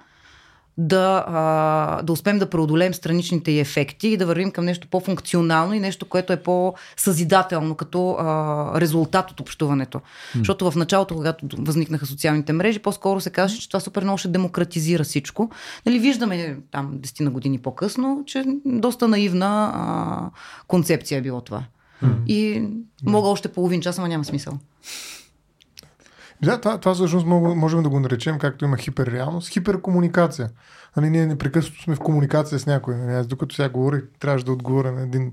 да, а, да успеем да преодолеем страничните й ефекти и да вървим към нещо по-функционално и нещо, което е по-съзидателно като а, резултат от общуването. Mm. Защото в началото, когато възникнаха социалните мрежи, по-скоро се казваше, че това супер много ще демократизира всичко. Нали, виждаме там 10 на години по-късно, че доста наивна а, концепция е било това. Mm. И мога още половин час, ама няма смисъл. Да, това, това всъщност можем да го наречем, както има хиперреалност, хиперкомуникация. Нали, ние непрекъснато сме в комуникация с някой. Нали, аз докато сега говорих, трябваше да отговоря на един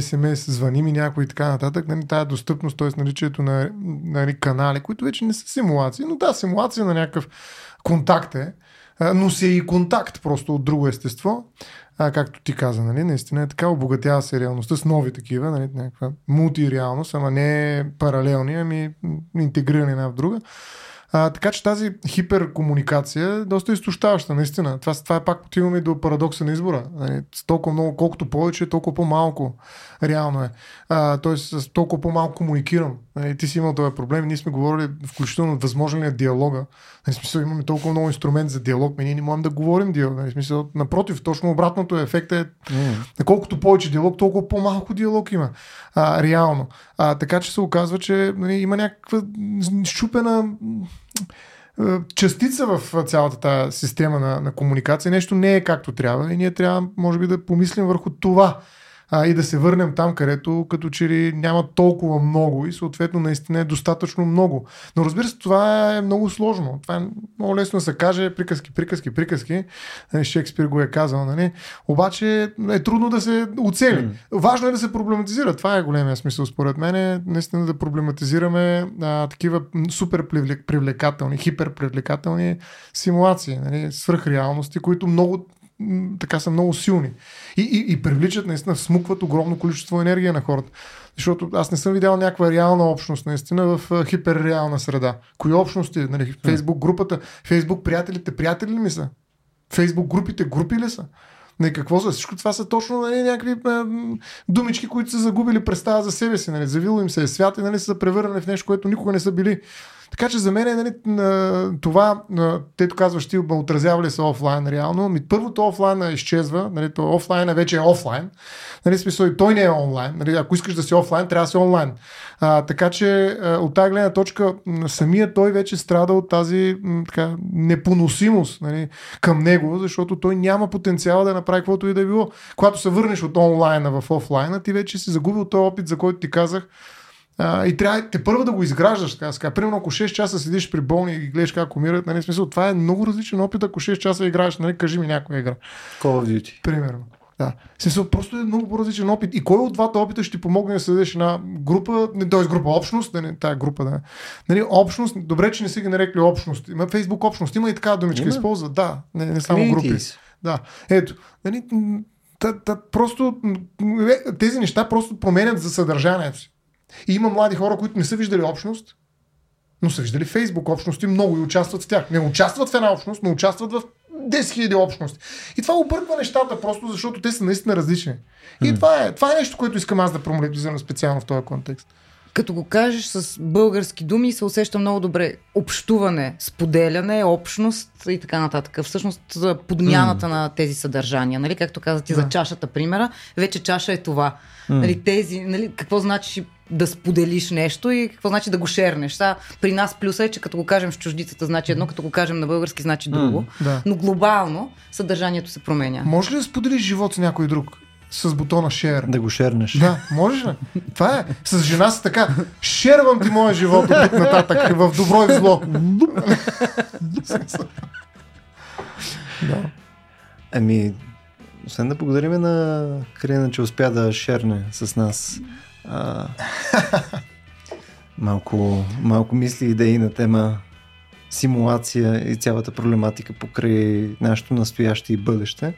СМС, звъни ми някой и така нататък. Нали, тая достъпност, т.е. наличието на нали, канали, които вече не са симулации, но да, симулация на някакъв контакт е, но си е и контакт просто от друго естество а, както ти каза, нали, наистина е така, обогатява се реалността с нови такива, нали, някаква мултиреалност, ама не паралелни, ами интегрирани една в друга. А, така че тази хиперкомуникация е доста изтощаваща, наистина. Това, това е пак отиваме до парадокса на избора. Нали, толкова много, колкото повече, толкова по-малко реално е. А, тоест, толкова по-малко комуникирам. Нали, ти си имал този проблем. Ние сме говорили включително възможен ли диалога. Нали, смисъл, имаме толкова много инструмент за диалог, ние не можем да говорим диалог. Нали, смисъл, напротив, точно обратното е. Ефектът е, mm. колкото повече диалог, толкова по-малко диалог има. А, реално. А, така че се оказва, че нали, има някаква щупена частица в цялата тази система на, на комуникация. Нещо не е както трябва и ние трябва, може би, да помислим върху това а, и да се върнем там, където като че ли няма толкова много и съответно наистина е достатъчно много. Но разбира се, това е много сложно. Това е много лесно да се каже приказки, приказки, приказки. Нали, Шекспир го е казал, нали? Обаче е трудно да се оцели. Mm. Важно е да се проблематизира. Това е големия смисъл според мен. Е наистина да проблематизираме а, такива супер привлекателни, хиперпривлекателни симулации, нали? свръхреалности, които много така са много силни. И, и, и привличат, наистина, смукват огромно количество енергия на хората. Защото аз не съм видял някаква реална общност, наистина, в хиперреална среда. Кои общности? Нали, Фейсбук групата, Фейсбук приятелите, приятели ли ми са? Фейсбук групите, групи ли са? Не, какво са? Всичко това са точно нали, някакви а, думички, които са загубили представа за себе си. Нали. Завило им се е свят и нали, са превърнали в нещо, което никога не са били. Така че за мен е нали, това, тето казваш ти, отразява се офлайн реално? Ми, първото офлайн изчезва, нали, то офлайн вече е офлайн. Нали, смисъл и той не е онлайн. Нали, ако искаш да си офлайн, трябва да си онлайн. А, така че от тази гледна точка самия той вече страда от тази така, непоносимост нали, към него, защото той няма потенциал да направи каквото и да е било. Когато се върнеш от онлайна в офлайна, ти вече си загубил този опит, за който ти казах, а, и трябва те първо да го изграждаш. Така, така. Примерно, ако 6 часа седиш при болни и гледаш как умират, нали, смисъл, това е много различен опит, ако 6 часа играеш, нали, кажи ми някоя игра. Call of Duty. Примерно. Да. Смисъл, просто е много по-различен опит. И кой от двата опита ще ти помогне да създадеш една група, т.е. група общност, да не, тая група, да. Нали, общност, добре, че не си ги нарекли общност. Има Фейсбук общност, има и така думичка, Има. използват, да, не, не само групи. Communities. Да, ето. Нали, та, та, просто е, тези неща просто променят за съдържанието си. И има млади хора, които не са виждали общност, но са виждали Фейсбук общности много и участват в тях. Не участват в една общност, но участват в 10 000 общности. И това обърква нещата просто, защото те са наистина различни. И това е, това е нещо, което искам аз да промолетизирам специално в този контекст. Като го кажеш с български думи, се усеща много добре. Общуване, споделяне, общност и така нататък. Всъщност за подмяната на тези съдържания. Нали? Както каза ти Да. за чашата, примера, вече чаша е това. Нали, тези, нали, какво значи да споделиш нещо и какво значи да го шернеш. Сега, при нас плюса е, че като го кажем в чуждицата значи едно, като го кажем на български значи друго. Да. Но глобално съдържанието се променя. Може ли да споделиш живот с някой друг? С бутона share. Да го шернеш. Да, можеш ли? Това е. С жена си така. Шервам ти моя живот от тук нататък. В добро и в зло. да. *laughs* Ами, освен да благодарим на Карина, че успя да шерне с нас а, *laughs* малко, малко мисли идеи на тема симулация и цялата проблематика покрай нашето настояще и бъдеще.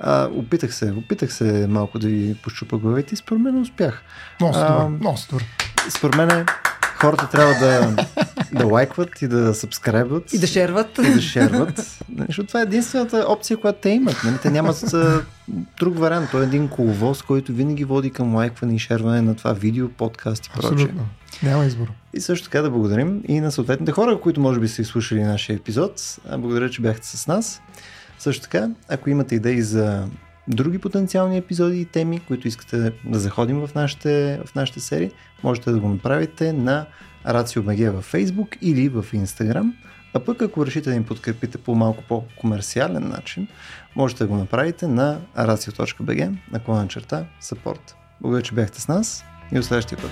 А, опитах се, опитах се малко да ви пощупа главите и според мен успях. Много добър. Много добър. Според мен хората трябва да, да лайкват и да сабскрайбват. И да шерват. и да шерват. Нали, Защото това е единствената опция, която те имат. Нали? Те нямат а, друг вариант. Той е един коловоз, който винаги води към лайкване и шерване на това видео, подкаст и прочее. Абсолютно. Няма избор. И също така да благодарим и на съответните хора, които може би са изслушали нашия епизод. Благодаря, че бяхте с нас. Също така, ако имате идеи за други потенциални епизоди и теми, които искате да заходим в нашите, в нашите серии, можете да го направите на Рацио БГ във Facebook или в Instagram. А пък ако решите да ни подкрепите по малко по-комерциален начин, можете да го направите на racio.bg наклона черта support. Благодаря, че бяхте с нас и до следващия път.